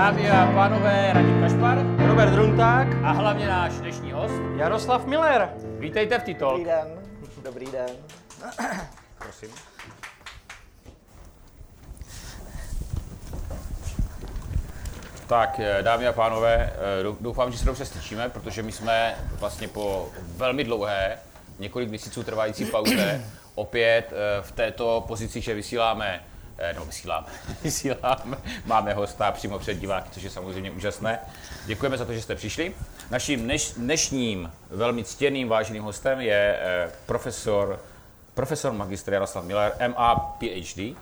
Dámy a pánové, Radim Kašpar Robert Drunták, a hlavně náš dnešní host. Jaroslav Miller. Vítejte v Titol. Dobrý den, dobrý den. Prosím. Tak, eh, dámy a pánové, eh, dou- doufám, že se dobře slyšíme, protože my jsme vlastně po velmi dlouhé, několik měsíců trvající pauze, opět eh, v této pozici, že vysíláme, no vysíláme, vysíláme, máme hosta přímo před diváky, což je samozřejmě úžasné. Děkujeme za to, že jste přišli. Naším dneš, dnešním velmi ctěným, váženým hostem je eh, profesor, profesor magistr Jaroslav Miller, MA, PhD, eh,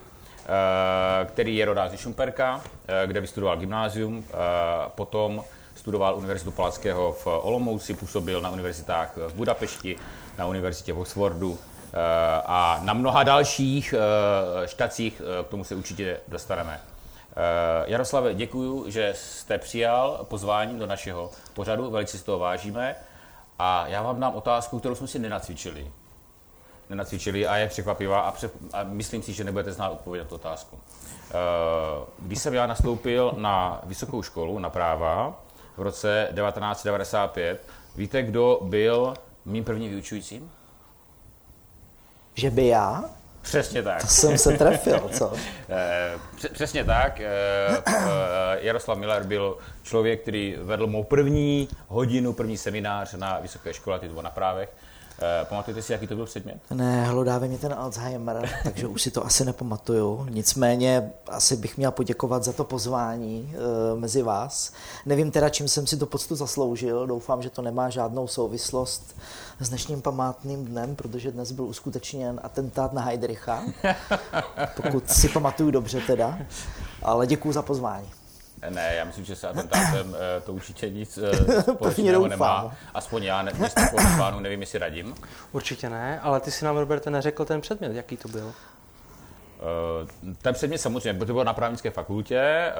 který je rodák ze Šumperka, eh, kde vystudoval gymnázium, eh, potom studoval Univerzitu Palackého v Olomouci, působil na univerzitách v Budapešti, na univerzitě v Oxfordu eh, a na mnoha dalších eh, štacích, eh, k tomu se určitě dostaneme. Eh, Jaroslave, děkuji, že jste přijal pozvání do našeho pořadu, velice si toho vážíme. A já vám dám otázku, kterou jsme si nenacvičili nenacvičili a je překvapivá a, pře- a myslím si, že nebudete znát odpověď na tu otázku. Eh, Když jsem já nastoupil na vysokou školu, na práva, v roce 1995, víte, kdo byl mým prvním vyučujícím? Že by já? Přesně tak. To jsem se trefil, co? Eh, pře- Přesně tak. Eh, eh, Jaroslav Miller byl člověk, který vedl mou první hodinu, první seminář na vysoké škole, ty na právech. Eh, Pamatujete si, jaký to byl předmět? Ne, hlodávě mě ten Alzheimer, takže už si to asi nepamatuju. Nicméně asi bych měl poděkovat za to pozvání e, mezi vás. Nevím teda, čím jsem si to poctu zasloužil. Doufám, že to nemá žádnou souvislost s dnešním památným dnem, protože dnes byl uskutečněn atentát na Heidricha. Pokud si pamatuju dobře teda. Ale děkuji za pozvání. Ne, já myslím, že se atentátem eh, to určitě nic eh, společného nemá. Aspoň já ne, z takového plánu nevím, jestli radím. Určitě ne, ale ty si nám, Roberte, neřekl ten předmět, jaký to byl. Eh, Ten předmět samozřejmě, protože to bylo na právnické fakultě, eh,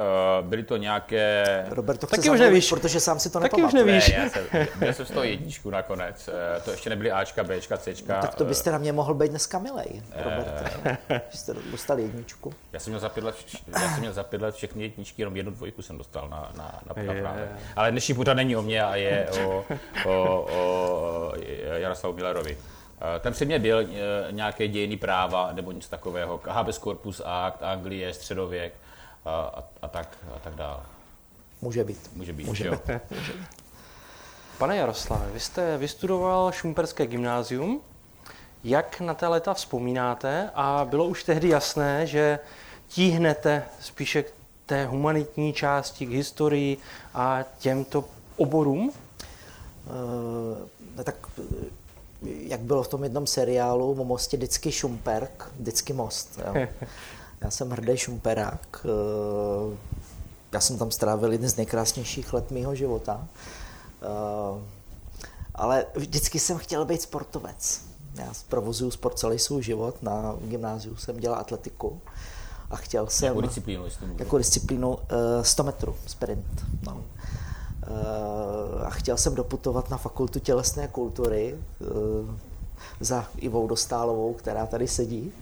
byly to nějaké... Robert to chce Taky už nevíš. protože sám si to Taky už nepamatuje. nevíš. Ne, já jsem, měl jsem z toho jedničku nakonec. Eh, To ještě nebyly Ačka, Bčka, Cčka. Tak to byste na mě mohl být dneska milej, Robert. Že jste dostal jedničku. Já jsem měl za pět let, já jsem měl za pět let všechny jedničky, jenom jednu dvojku jsem dostal na, na, na, na Je. právě. Ale dnešní puta není o mě a je o, o, o Jaroslavu Millerovi. Eh, Ten předmět byl eh, nějaké dějiny práva nebo něco takového, habeas corpus act, Anglie, středověk a, a, a, tak, a tak dále. Může být. Může být, Může jo? být. Pane Jaroslave, vy jste vystudoval Šumperské gymnázium. Jak na té leta vzpomínáte? A bylo už tehdy jasné, že tíhnete spíše k té humanitní části, k historii a těmto oborům? Uh, tak eh, jak bylo v tom jednom seriálu o mostě vždycky Šumperk, vždycky most. Jo. Já jsem hrdý Šumperák. eh, Já jsem tam strávil jeden z nejkrásnějších let mého života. Eh, Ale vždycky jsem chtěl být sportovec. Já provozuju sport celý svůj život. Na gymnáziu jsem dělal atletiku a chtěl jsem... Jakou disciplínu, jestli? Jako disciplínu uh, 100 metrů sprint. No. Uh, a chtěl jsem doputovat na fakultu tělesné kultury uh, za Ivou Dostálovou, která tady sedí.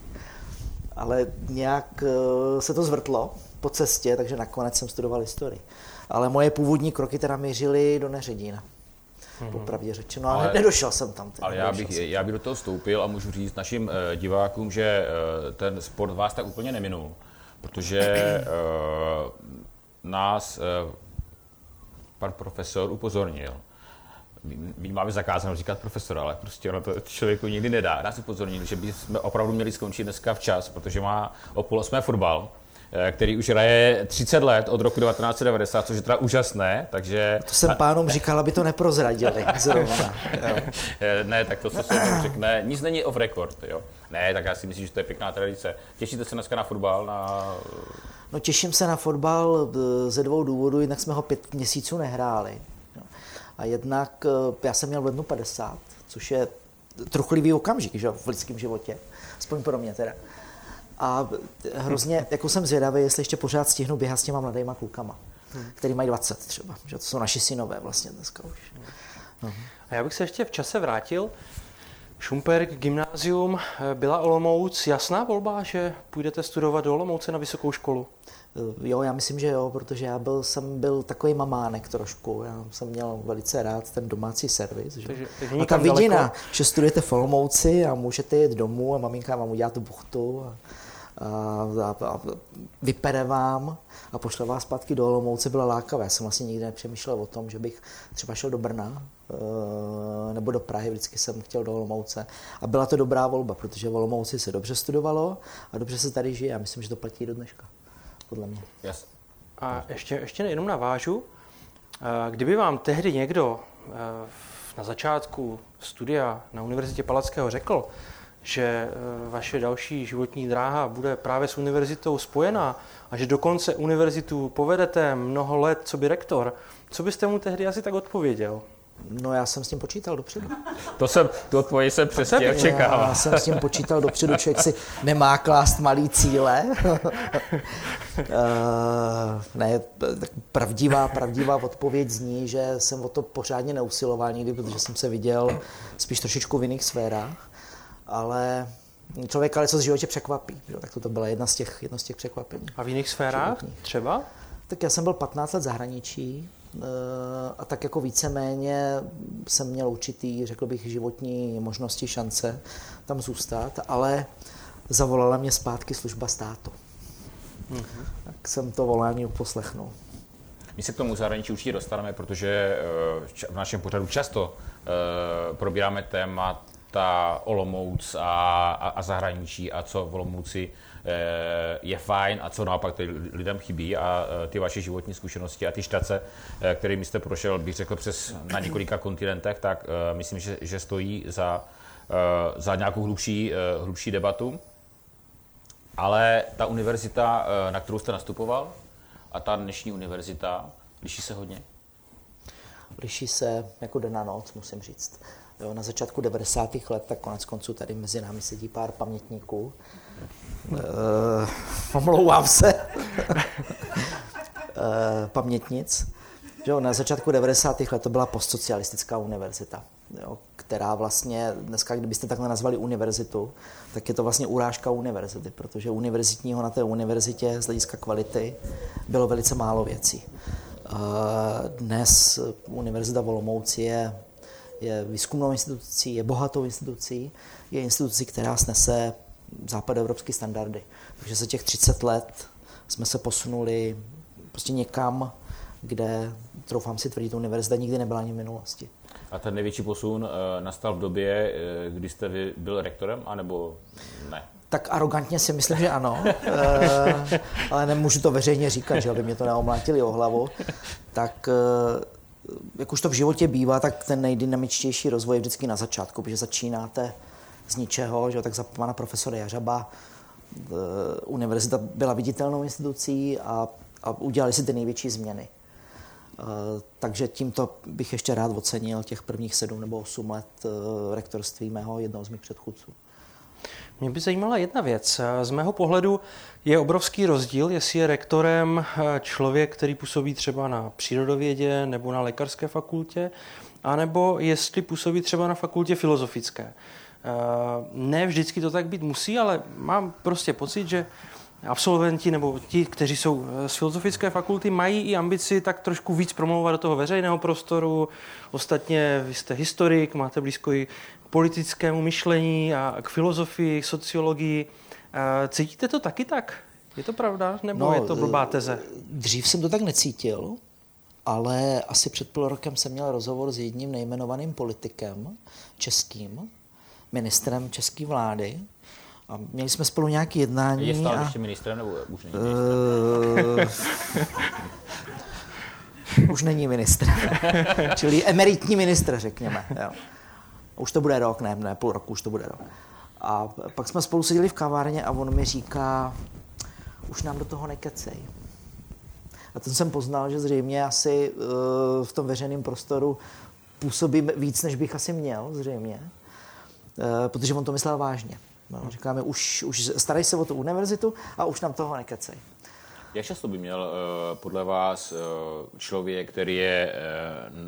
Ale nějak uh, se to zvrtlo po cestě, takže nakonec jsem studoval historii. Ale moje původní kroky teda mířily do Neředína. Mm-hmm. Popravdě řečeno, ale, Ale- nedošel jsem tam. Teda, Ale já bych, jsem. já bych do toho vstoupil a můžu říct našim eh, divákům, že eh, ten sport vás tak úplně neminul, protože eh, nás eh, pan profesor upozornil. My, máme zakázáno říkat profesor, ale prostě ono to člověku nikdy nedá. Nás upozornil, že bychom opravdu měli skončit dneska včas, protože má o půl osmé fotbal, eh, který už hraje 30 let od roku 1990, což je teda úžasné, takže... To jsem pánům říkal, aby to neprozradili zrovna. Eh, Ne, tak to, co se řekne, nic není off record, jo. Ne, tak já si myslím, že to je pěkná tradice. Těšíte se dneska na fotbal, na... No těším se na fotbal eh, ze dvou důvodů, jednak jsme ho pět měsíců nehráli. A jednak eh, já jsem měl v lednu 50, což je truchlivý okamžik že, v lidském životě, aspoň pro mě teda. A hrozně, jako jsem zvědavý, jestli ještě pořád stihnu běhat s těma mladýma klukama, který mají 20 třeba, že to jsou naši synové vlastně dneska už. A já bych se ještě v čase vrátil. Šumperk, gymnázium, byla Olomouc jasná volba, že půjdete studovat do Olomouce na vysokou školu? Eh, jo, já myslím, že jo, protože já byl, jsem byl takový mamánek trošku. Já jsem měl velice rád ten domácí servis. Že? Takže, takže a ta vidina, daleko... že studujete v Olomouci a můžete jít domů a maminka vám udělá tu buchtu a, a, a, a vypere vám a pošle vás zpátky do Olomouce, byla lákavé. Já jsem vlastně nikdy nepřemýšlel o tom, že bych třeba šel do Brna eh, nebo do Prahy, vždycky jsem chtěl do Olomouce. A byla to dobrá volba, protože v Olomouci se dobře studovalo a dobře se tady žije. Já myslím, že to platí do dneška podle mě. Yes. A ještě, ještě jenom navážu. Kdyby vám tehdy někdo na začátku studia na Univerzitě Palackého řekl, že vaše další životní dráha bude právě s univerzitou spojená a že dokonce univerzitu povedete mnoho let co by rektor, co byste mu tehdy asi tak odpověděl? No já jsem s tím počítal dopředu. To jsem, tu odpověď jsem přesně očekával. Já jsem s tím počítal dopředu, člověk si nemá klást malý cíle. uh, ne, tak pravdivá, pravdivá odpověď zní, že jsem o to pořádně neusiloval nikdy, protože jsem se viděl spíš trošičku v jiných sférách, ale člověk ale co z životě překvapí. Jo? Tak to, to byla jedna z těch, jedna z těch překvapení. A v jiných sférách životních. třeba? Tak já jsem byl 15 let zahraničí, a tak jako víceméně jsem měl určitý, řekl bych, životní možnosti, šance tam zůstat, ale zavolala mě zpátky služba státu. Mm-hmm. Tak jsem to volání uposlechnul. My se k tomu zahraničí určitě dostaneme, protože eh, v našem pořadu často eh, probíráme témata Olomouc a, a, a zahraničí a co v Olomouci Eh, je fajn a co naopak lidem chybí a eh, ty vaše životní zkušenosti a ty štace, eh, kterými jste prošel, bych řekl, přes na několika kontinentech, tak myslím, že, že stojí za, za nějakou hlubší, hlubší debatu. Ale ta univerzita, na kterou jste nastupoval, a ta dnešní univerzita, liší se hodně? Liší se jako den na noc, musím říct. Jo, na začátku 90. let, tak konec konců tady mezi námi sedí pár pamětníků, Uh, omlouvám se. uh, pamětnic. Jo, na začátku 90. let to byla postsocialistická univerzita, jo, která vlastně, dneska kdybyste takhle nazvali univerzitu, tak je to vlastně urážka univerzity, protože univerzitního na té univerzitě z hlediska kvality bylo velice málo věcí. Uh, dnes Univerzita v je, je výzkumnou institucí, je bohatou institucí, je institucí, která snese západoevropské standardy. Takže za těch 30 let jsme se posunuli prostě někam, kde, troufám si tvrdit, univerzita nikdy nebyla ani v minulosti. A ten největší posun uh, nastal v době, uh, kdy jste vy byl rektorem, anebo ne? Tak arrogantně si myslím, že ano, uh, ale nemůžu to veřejně říkat, že aby mě to neomlátili o hlavu. Tak jak už to v životě bývá, tak ten nejdynamičtější rozvoj je vždycky na začátku, protože začínáte z ničeho, že, tak za pana profesora Jařaba eh, univerzita byla viditelnou institucí a, a udělali si ty největší změny. Uh, takže tímto bych ještě rád ocenil těch prvních sedm nebo osm let uh, rektorství mého jednoho z mých předchůdců. Mě by zajímala jedna věc. Z mého pohledu je obrovský rozdíl, jestli je rektorem člověk, který působí třeba na přírodovědě nebo na lékařské fakultě, anebo jestli působí třeba na fakultě filozofické. Eh, ne vždycky to tak být musí, ale mám prostě pocit, že absolventi nebo ti, kteří jsou eh, z filozofické fakulty, mají i ambici tak trošku víc promlouvat do toho veřejného prostoru. Ostatně vy jste historik, máte blízko i k politickému myšlení a k filozofii, k sociologii. Eh, cítíte to taky tak? Je to pravda, nebo no, je to blbá teze? Dřív jsem to tak necítil, ale asi před půl rokem jsem měl rozhovor s jedním nejmenovaným politikem českým, ministrem české vlády. A měli jsme spolu nějaké jednání. Je stále a... ještě ministrem, nebo už není ministrem? Uh, už není ministr. Čili emeritní ministr, řekněme. Jo. Už to bude rok, ne, ne půl roku, už to bude rok. A pak jsme spolu seděli v kavárně a on mi říká, už nám do toho nekecej. A ten jsem poznal, že zřejmě asi uh, v tom veřejném prostoru působím víc, než bych asi měl, zřejmě. Eh, protože on to myslel vážně. No, říkáme, už, už starej se o tu univerzitu a už nám toho nekecej. Jak často by měl podle vás člověk, který je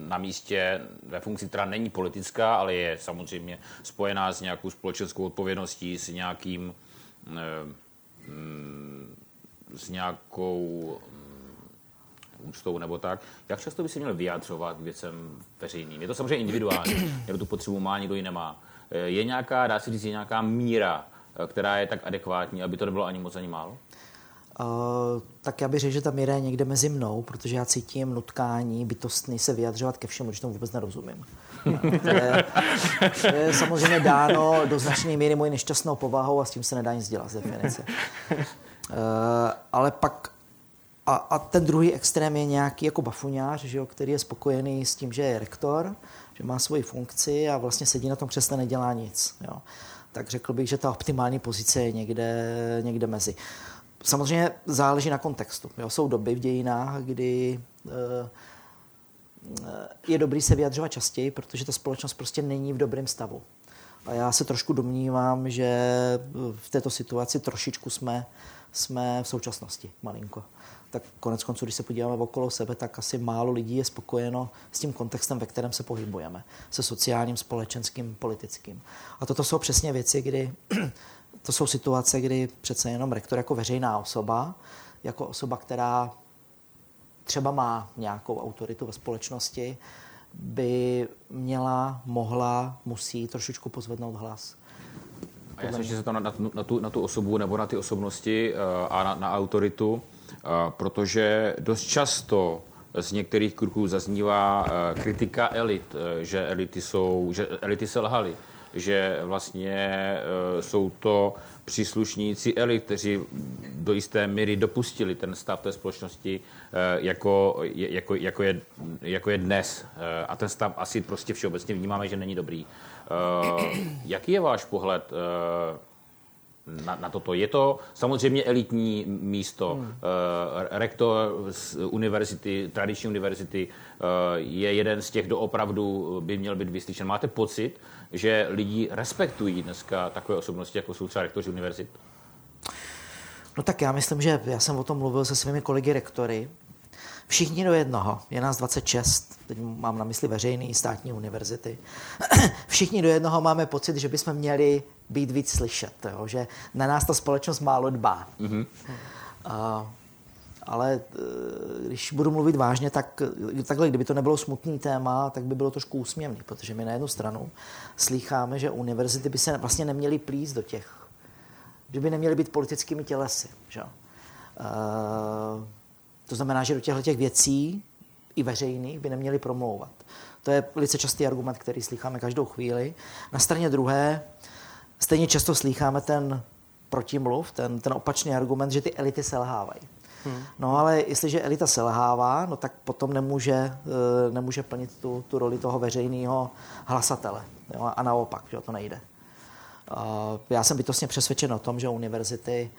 na místě ve funkci, která není politická, ale je samozřejmě spojená s nějakou společenskou odpovědností, s nějakým mm, s nějakou úctou nebo tak, jak často by se měl vyjadřovat k věcem veřejným? Je to samozřejmě individuální, někdo tu potřebu má, někdo ji nemá. Eh, je nějaká, dá se říct, je nějaká míra, eh, která je tak adekvátní, aby to nebylo ani moc, ani málo? Uh, tak já bych řekl, že ta míra je někde mezi mnou, protože já cítím nutkání bytostný se vyjadřovat ke všemu, když tomu vůbec nerozumím. to, je, to je samozřejmě dáno do značné míry mojí nešťastnou povahou a s tím se nedá nic dělat z definice. Uh, ale pak a, a ten druhý extrém je nějaký jako bafuňář, že jo, který je spokojený s tím, že je rektor, že má svoji funkci a vlastně sedí na tom křesle, nedělá nic. Jo. Tak řekl bych, že ta optimální pozice je někde, někde mezi. Samozřejmě záleží na kontextu. Jo. Jsou doby v dějinách, kdy e, je dobrý se vyjadřovat častěji, protože ta společnost prostě není v dobrém stavu. A já se trošku domnívám, že v této situaci trošičku jsme, jsme v současnosti malinko tak konec konců, když se podíváme okolo sebe, tak asi málo lidí je spokojeno s tím kontextem, ve kterém se pohybujeme, se sociálním, společenským, politickým. A toto jsou přesně věci, kdy to jsou situace, kdy přece jenom rektor jako veřejná osoba, jako osoba, která třeba má nějakou autoritu ve společnosti, by měla, mohla, musí trošičku pozvednout hlas. A já se to na, na, na, tu, na tu osobu nebo na ty osobnosti uh, a na, na autoritu protože dost často z některých kruhů zaznívá eh, kritika elit, eh, že elity, jsou, že elity se lhaly, že vlastně eh, jsou to příslušníci elit, kteří do jisté míry dopustili ten stav té společnosti, jako, jako, jako, je, jako je dnes. A ten stav asi prostě všeobecně vnímáme, že není dobrý. Jaký je váš pohled na, na toto. Je to samozřejmě elitní místo. Hmm. Uh, rektor z univerzity, tradiční univerzity, uh, je jeden z těch, kdo opravdu by měl být vyslyšen. Máte pocit, že lidi respektují dneska takové osobnosti, jako jsou třeba rektoři univerzit? No tak já myslím, že já jsem o tom mluvil se svými kolegy rektory. Všichni do jednoho, je nás 26, teď mám na mysli veřejný státní univerzity. Všichni do jednoho máme pocit, že bychom měli být víc slyšet, jo? že na nás ta společnost málo dbá. Mm-hmm. A, ale e, když budu mluvit vážně, tak takhle, kdyby to nebylo smutný téma, tak by bylo trošku úsměvný, protože my na jednu stranu slýcháme, že univerzity by se vlastně neměly plíst do těch, že by neměly být politickými tělesy. Že? Uh, to znamená, že do těchto těch věcí i veřejných by neměli promlouvat. To je velice častý argument, který slycháme každou chvíli. Na straně druhé stejně často slycháme ten protimluv, ten, ten opačný argument, že ty elity selhávají. Hmm. No ale jestliže elita selhává, no tak potom nemůže, eh, nemůže plnit tu, tu roli toho veřejného hlasatele. Jo? A naopak, že to nejde. Já jsem bytostně přesvědčen o tom, že univerzity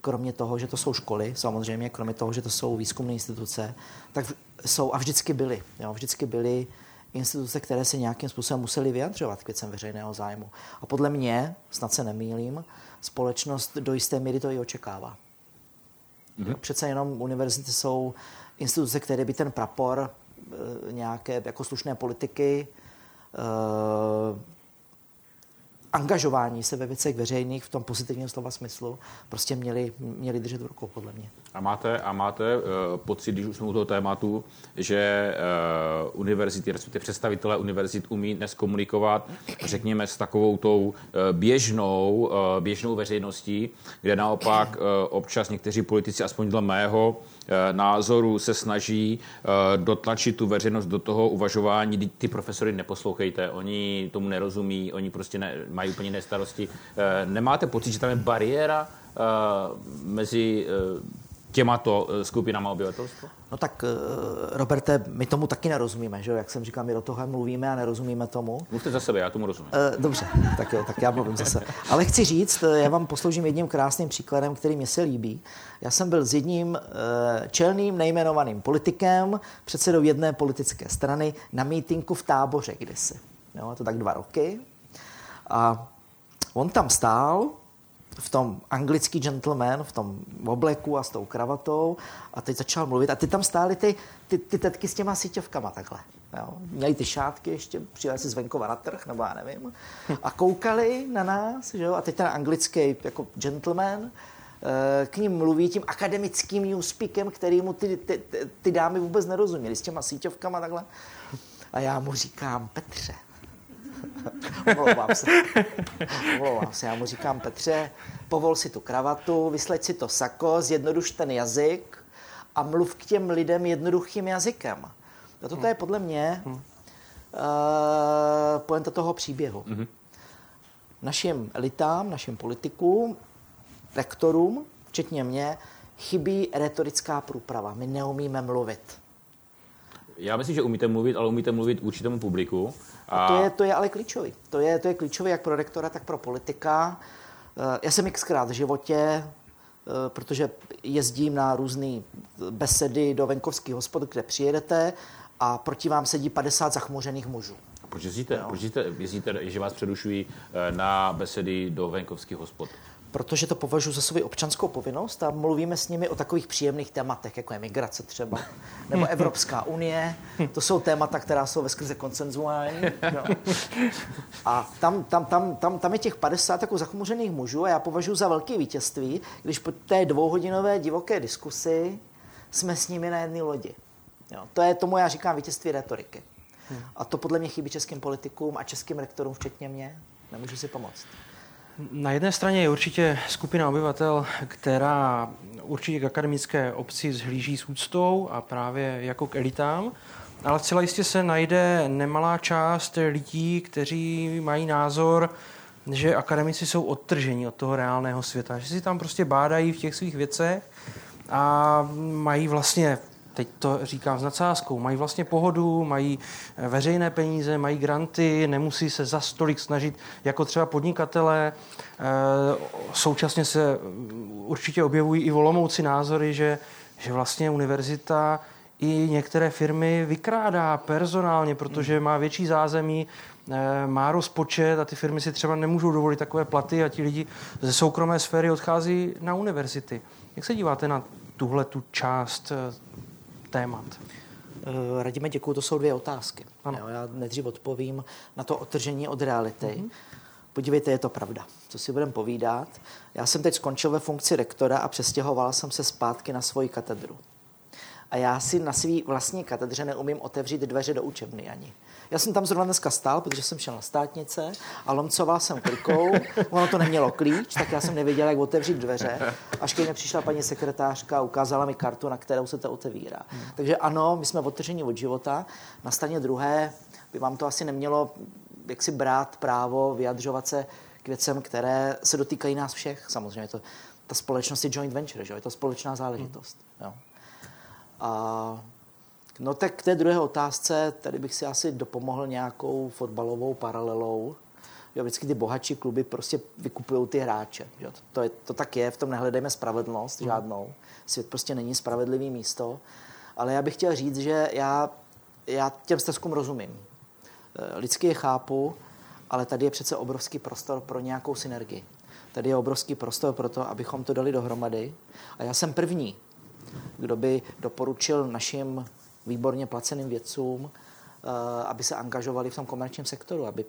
kromě toho, že to jsou školy, samozřejmě, kromě toho, že to jsou výzkumné instituce, tak jsou a vždycky byly. Jo, vždycky byly instituce, které se nějakým způsobem musely vyjadřovat k věcem veřejného zájmu. A podle mě, snad se nemýlím, společnost do jisté míry to i očekává. Mm-hmm. Přece jenom univerzity jsou instituce, které by ten prapor e, nějaké jako slušné politiky e, angažování se ve věcech veřejných v tom pozitivním slova smyslu prostě měli, měli držet v rukou, podle mě. A máte, a máte uh, pocit, když už jsme u toho tématu, že uh, univerzity, respektive představitelé univerzit umí dnes komunikovat, řekněme, s takovou tou uh, běžnou, uh, běžnou veřejností, kde naopak uh, občas někteří politici, aspoň dle mého, názoru se snaží dotlačit tu veřejnost do toho uvažování, ty profesory neposlouchejte, oni tomu nerozumí, oni prostě ne, mají úplně nestarosti. Eh, nemáte pocit, že tam je bariéra mezi těmato skupinama obyvatelstva? No tak, Roberte, my tomu taky nerozumíme, že Jak jsem říkal, my do toho mluvíme a nerozumíme tomu. Mluvte za sebe, já tomu rozumím. Dobře, tak jo, tak já mluvím za sebe. Ale chci říct, já vám posloužím jedním krásným příkladem, který mě se líbí. Já jsem byl s jedním eh, čelným nejmenovaným politikem, předsedou jedné politické strany, na mítinku v táboře kdysi. Jo, to tak dva roky. A on tam stál v tom anglický gentleman, v tom obleku a s tou kravatou a teď začal mluvit a ty tam stály ty, ty, ty tetky s těma síťovkama takhle. Jo. Měli ty šátky ještě, přijeli si zvenkova na trh, nebo já nevím, a koukali na nás, že jo, a teď ten anglický jako gentleman, eh, k ním mluví tím akademickým newspeakem, kterýmu ty, ty, ty, ty dámy vůbec nerozuměly, s těma síťovkama takhle. A já mu říkám, Petře, Omlouvám se. Omlouvám se. Já mu říkám, Petře, povol si tu kravatu, vysleď si to sako, zjednoduš ten jazyk a mluv k těm lidem jednoduchým jazykem. A toto je podle mě uh, poenta toho příběhu. Mm-hmm. Našim elitám, našim politikům, rektorům, včetně mě, chybí retorická průprava. My neumíme mluvit. Já myslím, že umíte mluvit, ale umíte mluvit určitému publiku. A to je, to je ale klíčový. To je, to je klíčový jak pro rektora, tak pro politika. Eh, já jsem xkrát v životě, eh, protože jezdím na různé besedy do venkovských hospod, kde přijedete a proti vám sedí 50 zachmuřených mužů. Proč jezdíte, no. proč jezdíte, jezdíte, že vás přerušují eh, na besedy do venkovských hospod? Protože to považuji za svou občanskou povinnost a mluvíme s nimi o takových příjemných tématech, jako je migrace třeba, nebo Evropská unie. To jsou témata, která jsou ve skrze koncenzuální. No. A tam, tam, tam, tam, tam je těch 50 jako zachmuřených mužů a já považuji za velké vítězství, když po té dvouhodinové divoké diskusi jsme s nimi na jedné lodi. Jo. To je tomu, já říkám, vítězství retoriky. A to podle mě chybí českým politikům a českým rektorům, včetně mě. Nemůžu si pomoct. Na jedné straně je určitě skupina obyvatel, která určitě k akademické obci zhlíží s úctou a právě jako k elitám, ale celá jistě se najde nemalá část lidí, kteří mají názor, že akademici jsou odtrženi od toho reálného světa, že si tam prostě bádají v těch svých věcech a mají vlastně teď to říkám s nadsázkou, mají vlastně pohodu, mají eh, veřejné peníze, mají granty, nemusí se za stolik snažit jako třeba podnikatele. Eh, současně se mm, určitě objevují i volomouci názory, že, že vlastně univerzita i některé firmy vykrádá personálně, protože má větší zázemí, eh, má rozpočet a ty firmy si třeba nemůžou dovolit takové platy a ti lidi ze soukromé sféry odchází na univerzity. Jak se díváte na tuhle tu část témat? Eh, Radíme, děkuji, to jsou dvě otázky. Ano. Jo, já nejdřív odpovím na to otržení od reality. Mm-hmm. Podívejte, je to pravda. Co si budeme povídat? Já jsem teď skončil ve funkci rektora a přestěhoval jsem se zpátky na svoji katedru. A já si na svý vlastní katedře neumím otevřít dveře do učebny ani. Já jsem tam zrovna dneska stál, protože jsem šel na státnice a lomcoval jsem klikou. Ono to nemělo klíč, tak já jsem nevěděl, jak otevřít dveře. Až ke mně přišla paní sekretářka a ukázala mi kartu, na kterou se to otevírá. Hmm. Takže ano, my jsme otevření od života. Na straně druhé by vám to asi nemělo jak si brát právo vyjadřovat se k věcem, které se dotýkají nás všech. Samozřejmě to, ta společnost je joint venture, že? je to společná záležitost. Hmm. Jo. A No tak k té druhé otázce, tady bych si asi dopomohl nějakou fotbalovou paralelou. Jo, vždycky ty bohatší kluby prostě vykupují ty hráče. Jo, to, to, je, to tak je, v tom nehledejme spravedlnost mm. žádnou. Svět prostě není spravedlivý místo. Ale já bych chtěl říct, že já, já těm stezkům rozumím. Eh, lidsky je chápu, ale tady je přece obrovský prostor pro nějakou synergii. Tady je obrovský prostor pro to, abychom to dali dohromady. A já jsem první, kdo by doporučil našim výborně placeným vědcům, eh, aby se angažovali v tom komerčním sektoru, aby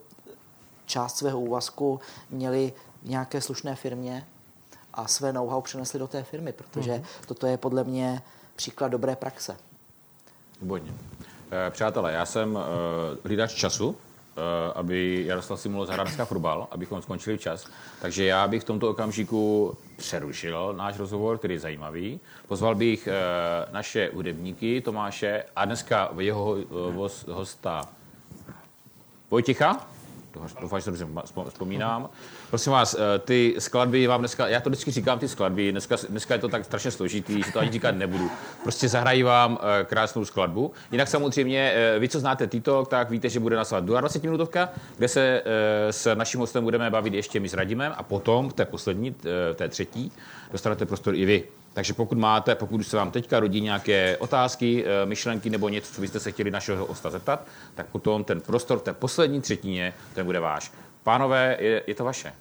část svého úvazku měli v nějaké slušné firmě a své know-how přinesli do té firmy, protože mm-hmm. toto je podle mě příklad dobré praxe. Výborně. Eh, přátelé, já jsem uh, hlídač času, Eh, aby Jaroslav si mohl zahrát dneska fotbal, abychom skončili čas. Takže já bych v tomto okamžiku přerušil náš rozhovor, který je zajímavý. Pozval bych eh, naše hudebníky Tomáše a dneska jeho eh, hosta Vojticha, doufám, že to vzpomínám. Prosím vás, eh, ty skladby vám dneska, já to vždycky říkám, ty skladby, dneska, dneska je to tak strašně složitý, že to ani říkat nebudu. Prostě zahrají vám eh, krásnou skladbu. Jinak samozřejmě, eh, vy, co znáte Tito, tak víte, že bude nasovat 20 minutovka, kde se s naším hostem budeme bavit ještě my s Radimem a potom v té poslední, v té třetí, dostanete prostor i vy. Takže pokud máte, pokud se vám teďka rodí nějaké otázky, eh, myšlenky nebo něco, co byste se chtěli našeho hosta zeptat, tak potom ten prostor v té poslední třetině, ten bude váš. Pánové, je, je to vaše.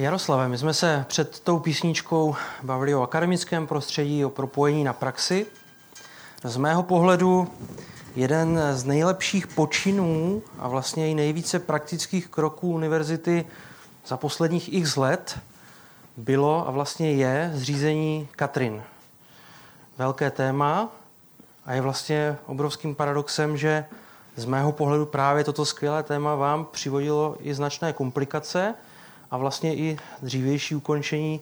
Jaroslave, my jsme se před tou písničkou bavili o akademickém prostředí, o propojení na praxi. Z mého pohledu jeden z nejlepších počinů a vlastně i nejvíce praktických kroků univerzity za posledních x let bylo a vlastně je zřízení Katrin. Velké téma a je vlastně obrovským paradoxem, že z mého pohledu právě toto skvělé téma vám přivodilo i značné komplikace a vlastně i dřívější ukončení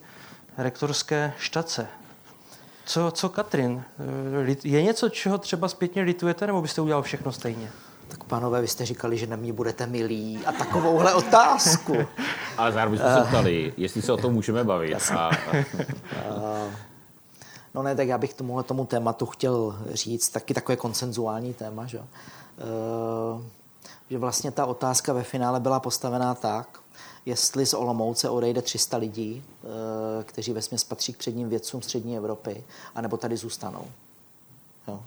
rektorské štace. Co, co Katrin? Je něco, čeho třeba zpětně litujete, nebo byste udělal všechno stejně? Tak pánové, vy jste říkali, že na mě budete milí a takovouhle otázku. Ale zároveň jsme se ptali, jestli se o tom můžeme bavit. A, a... No ne, tak já bych tomuhle tomu tématu chtěl říct, taky takové konsenzuální téma, že, uh, že vlastně ta otázka ve finále byla postavená tak, jestli z Olomouce odejde 300 lidí, uh, kteří ve patří k předním vědcům střední Evropy, anebo tady zůstanou. Jo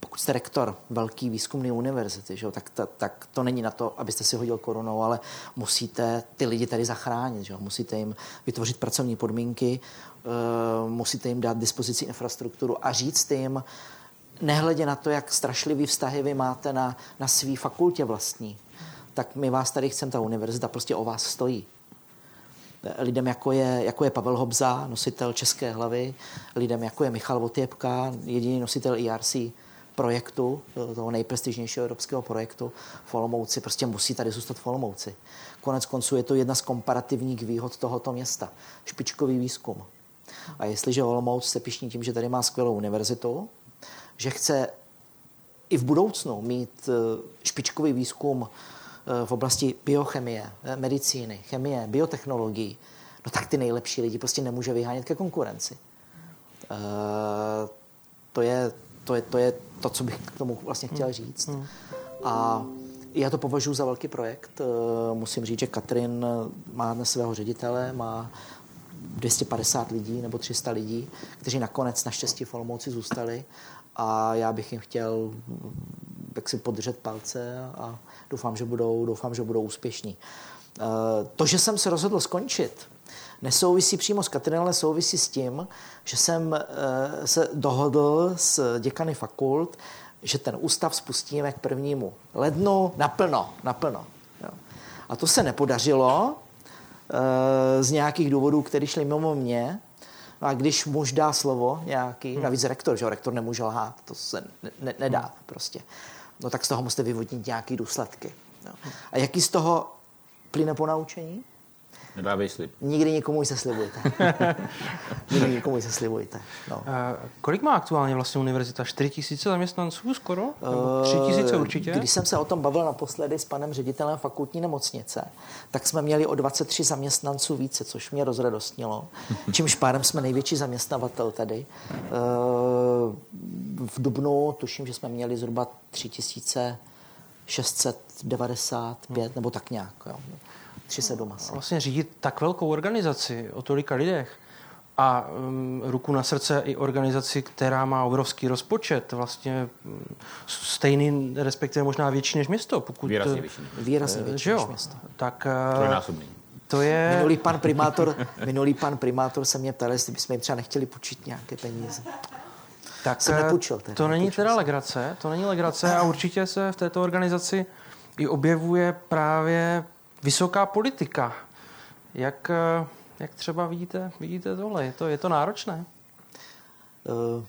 pokud jste rektor velký výzkumné univerzity, že, tak, ta, tak to není na to, abyste si hodil korunou, ale musíte ty lidi tady zachránit. Že? Musíte jim vytvořit pracovní podmínky, uh, musíte jim dát dispozici infrastrukturu a říct jim, nehledě na to, jak strašlivý vztahy vy máte na, na svý fakultě vlastní, tak my vás tady chceme, ta univerzita prostě o vás stojí lidem, jako je, jako je Pavel Hobza, nositel České hlavy, lidem, jako je Michal Votěpka, jediný nositel ERC projektu, toho nejprestižnějšího evropského projektu v Olomouci, prostě musí tady zůstat v Olomouci. Konec konců je to jedna z komparativních výhod tohoto města. Špičkový výzkum. A jestliže Olomouc se pišní tím, že tady má skvělou univerzitu, že chce i v budoucnu mít eh, špičkový výzkum v oblasti biochemie, eh, medicíny, chemie, biotechnologií, no tak ty nejlepší lidi prostě nemůže vyhánět ke konkurenci. To je to je, to je to, co bych k tomu vlastně chtěl hmm. říct. Hmm. A já to považuji za velký projekt. Eh, musím říct, že Katrin má dnes svého ředitele, má 250 lidí nebo 300 lidí, kteří nakonec naštěstí v Olomouci zůstali a já bych jim chtěl jak si podržet palce a doufám, že budou, doufám, že budou úspěšní. Eh, to, že jsem se rozhodl skončit, nesouvisí přímo s Katrinou, ale souvisí s tím, že jsem eh, se dohodl s děkany fakult, že ten ústav spustíme k prvnímu lednu naplno, naplno. Jo. A to se nepodařilo eh, z nějakých důvodů, které šly mimo mě. No a když muž dá slovo nějaký, hmm. navíc rektor, že rektor nemůže lhát, to se ne, ne, nedá hmm. prostě. No tak z toho musíte vyvodit nějaké důsledky. Jo. A jaký z toho plyne po naučení? Nedávej slib. Nikdy nikomu se slibujte. Nikdy nikomu se slibujte. No. Uh, kolik má aktuálně vlastně univerzita? 4 tisíce zaměstnanců skoro? Uh, 3 tisíce určitě? Když jsem se o tom bavil naposledy s panem ředitelem fakultní nemocnice, tak jsme měli o 23 zaměstnanců více, což mě rozradostnilo. Čímž pádem jsme největší zaměstnavatel tady. Uh, v Dubnu tuším, že jsme měli zhruba 3695 hmm. nebo tak nějak. Jo. 3-7 asi. Vlastně řídit tak velkou organizaci o tolika lidech a um, ruku na srdce i organizaci, která má obrovský rozpočet, vlastně um, stejný, respektive možná větší než město. Pokud, Výrazně větší. Výrazně větší než město. Tak, uh, to je... Minulý pan primátor, minulý pan primátor se mě ptal, jestli bychom jim třeba nechtěli půjčit nějaké peníze. Tak jsem nepůjčil, teda, to není teda legrace, to není legrace a určitě se v této organizaci i objevuje právě vysoká politika. Jak, eh, jak třeba vidíte, vidíte tohle? Je to, je to náročné? Uh,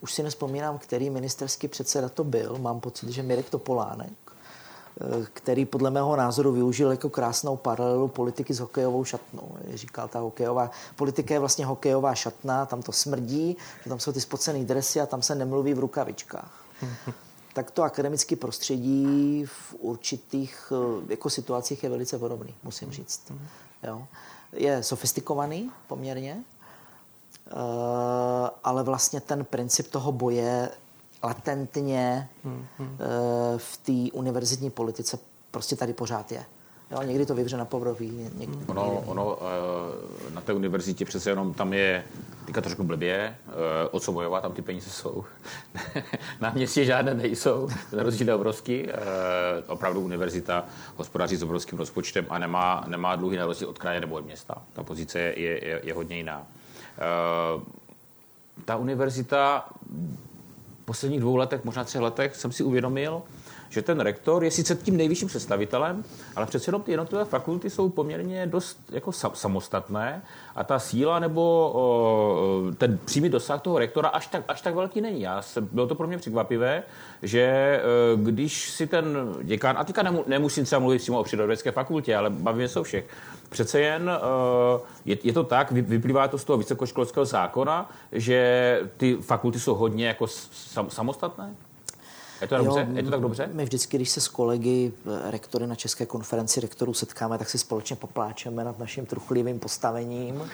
už si nespomínám, který ministerský předseda to byl. Mám pocit, že Mirek Topolánek, uh, který podle mého názoru využil jako krásnou paralelu politiky s hokejovou šatnou. Říkal, ta hokejová politika je vlastně hokejová šatna, tam to smrdí, že tam jsou ty spocené dresy a tam se nemluví v rukavičkách tak to akademické prostředí v určitých eh, jako situacích je velice podobný, musím říct. Jo. Je sofistikovaný poměrně, eh, ale vlastně ten princip toho boje latentně eh, v té univerzitní politice prostě tady pořád je. Jo, někdy to vyvře na povrví. Někdy, ono, ono na té univerzitě přece jenom tam je teďka trošku blbě, o co bojovat, tam ty peníze jsou. na městě žádné nejsou, ten rozdíl je obrovský. Opravdu univerzita hospodaří s obrovským rozpočtem a nemá, nemá dluhy na rozdíl od kraje nebo od města. Ta pozice je, je, je hodně jiná. Ta univerzita v posledních dvou letech, možná třech letech, jsem si uvědomil, že ten rektor je sice tím nejvyšším představitelem, ale přece jenom ty jednotlivé fakulty jsou poměrně dost jako samostatné a ta síla nebo ten přímý dosah toho rektora až tak, až tak velký není. Já se, bylo to pro mě překvapivé, že e, když si ten děkán, a teďka nemusím třeba mluvit přímo o přírodovědské fakultě, ale bavíme se o všech, přece jen e, je, je to tak, vyplývá to z toho vysokoškolského zákona, že ty fakulty jsou hodně jako sam, samostatné? Je to, dobře? Jo, je to tak dobře? My vždycky, když se s kolegy eh, rektory na České konferenci rektorů setkáme, tak si společně popláčeme nad naším truchlivým postavením.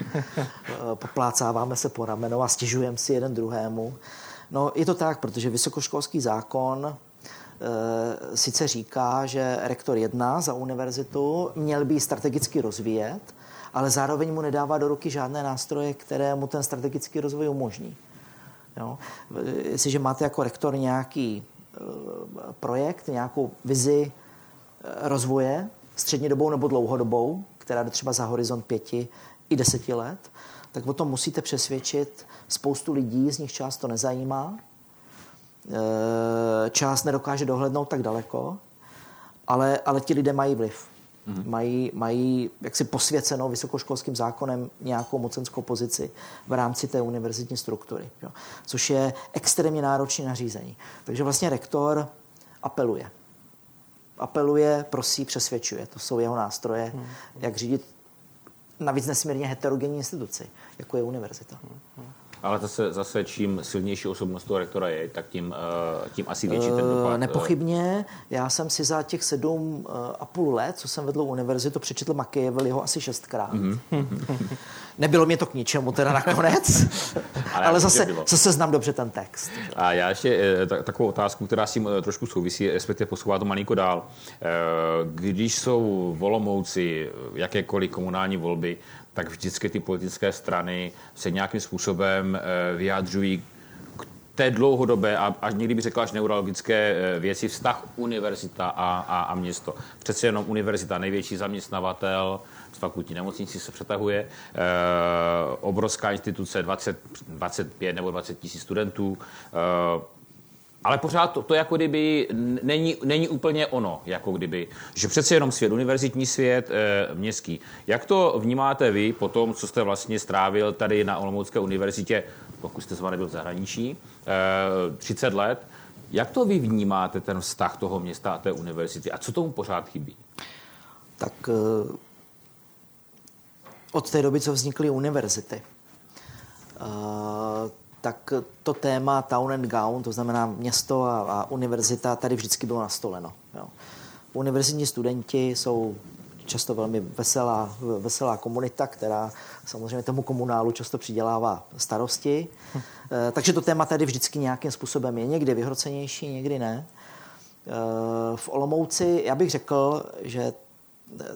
Eh, poplácáváme se po ramenou a stěžujeme si jeden druhému. No, je to tak, protože vysokoškolský zákon e, sice říká, že rektor jedná za univerzitu, měl by ji strategicky rozvíjet, ale zároveň mu nedává do ruky žádné nástroje, které mu ten strategický rozvoj umožní. Jo? Jestliže máte jako rektor nějaký projekt, nějakou vizi eh, rozvoje, střednědobou nebo dlouhodobou, která jde třeba za horizont pěti i deseti let, tak o tom musíte přesvědčit spoustu lidí, z nich část to nezajímá, eh, část nedokáže dohlednout tak daleko, ale, ale ti lidé mají vliv. Mm-hmm. Mají, mají jaksi posvěcenou vysokoškolským zákonem nějakou mocenskou pozici v rámci té univerzitní struktury, jo? což je extrémně náročné nařízení. Takže vlastně rektor apeluje. Apeluje, prosí, přesvědčuje. To jsou jeho nástroje, mm-hmm. jak řídit navíc nesmírně heterogenní instituci, jako je univerzita. Mm-hmm. Ale zase, zase čím silnější osobnost toho rektora je, tak tím, eh, tím asi větší ten dopad. Eh, nepochybně. Já jsem si za těch sedm eh, a půl let, co jsem vedl univerzitu, přečetl Machiavelliho asi šestkrát. Mm-hmm. Nebylo mě to k ničemu teda nakonec, ale, ale zase, zase znám dobře ten text. A já ještě takovou otázku, která s tím trošku souvisí, respektive posouvá to malinko dál. Když jsou volomouci jakékoliv komunální volby, tak vždycky ty politické strany se nějakým způsobem eh, vyjádřují k té dlouhodobé a až někdy by řekla až neurologické eh, věci, vztah univerzita a, a, a město. Přece jenom univerzita, největší zaměstnavatel, z fakultní nemocnici se přetahuje, e, obrovská instituce, 20, 25 nebo 20 tisíc studentů, e, ale pořád to, to jako kdyby není, není úplně ono, jako kdyby. Že přece jenom svět, univerzitní svět, e, městský. Jak to vnímáte vy po tom, co jste vlastně strávil tady na Olomoucké univerzitě, pokud jste zvaný byl v zahraničí, e, 30 let, jak to vy vnímáte, ten vztah toho města a té univerzity? A co tomu pořád chybí? Tak eh, od té doby, co vznikly univerzity, tak to téma town and gown, to znamená město a, a univerzita, tady vždycky bylo nastoleno. Jo. Univerzitní studenti jsou často velmi veselá, veselá komunita, která samozřejmě tomu komunálu často přidělává starosti. Hm. Takže to téma tady vždycky nějakým způsobem je. Někdy vyhrocenější, někdy ne. Eh, v Olomouci já bych řekl, že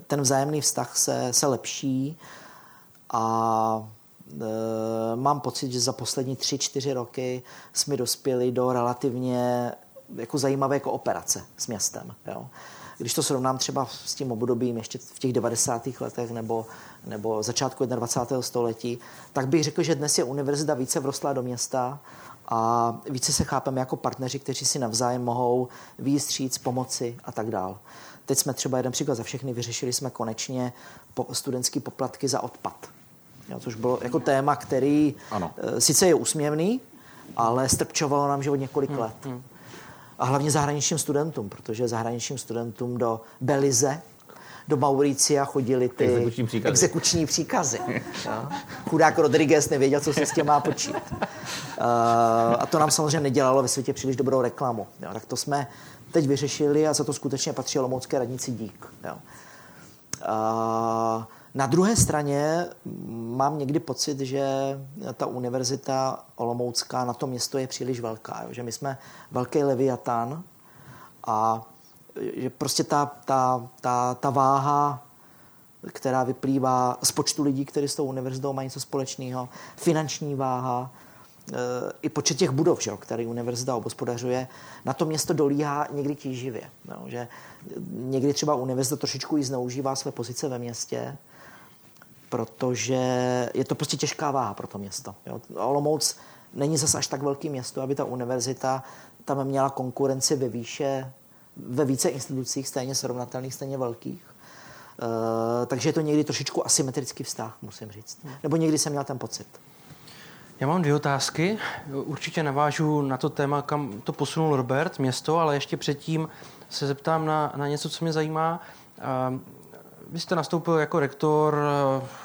ten vzájemný vztah se, se lepší a Eh, mám pocit, že za poslední tři, čtyři roky jsme dospěli do relativně jako zajímavé kooperace s městem. Jo. Když to srovnám třeba s tím obdobím ještě v těch 90. letech nebo, nebo začátku 21. století, tak bych řekl, že dnes je univerzita více vrostla do města a více se chápeme jako partneři, kteří si navzájem mohou výstříc, pomoci a tak dál. Teď jsme třeba jeden příklad za všechny, vyřešili jsme konečně studentský poplatky za odpad. Což bylo jako téma, který ano. Eh, sice je úsměvný, ale strpčovalo nám život několik hmm. let. Hmm. A hlavně zahraničním studentům, protože zahraničním studentům do Belize, do Mauricia chodili ty exekuční příkazy. Exekuční příkazy Chudák Rodriguez nevěděl, co se s tím má počít. Uh, a to nám samozřejmě nedělalo ve světě příliš dobrou reklamu. Jo. Tak to jsme teď vyřešili a za to skutečně patří Olomoucké radnici dík. Jo. Uh, na druhé straně mám někdy pocit, že ta univerzita Olomoucká na to město je příliš velká. Že my jsme velký leviatán a že prostě ta, ta, ta, ta váha, která vyplývá z počtu lidí, kteří s tou univerzitou mají něco společného, finanční váha, e, i počet těch budov, že, který univerzita obospodařuje, na to město dolíhá někdy tíživě. No, že někdy třeba univerzita trošičku i zneužívá své pozice ve městě, protože je to prostě těžká váha pro to město. Jo. Olomouc není zase až tak velký město, aby ta univerzita tam měla konkurenci ve výše, ve více institucích, stejně srovnatelných, stejně velkých. Uh, takže je to někdy trošičku asymetrický vztah, musím říct. Nebo někdy jsem měl ten pocit. Já mám dvě otázky. Určitě navážu na to téma, kam to posunul Robert, město, ale ještě předtím se zeptám na, na něco, co mě zajímá. Vy jste nastoupil jako rektor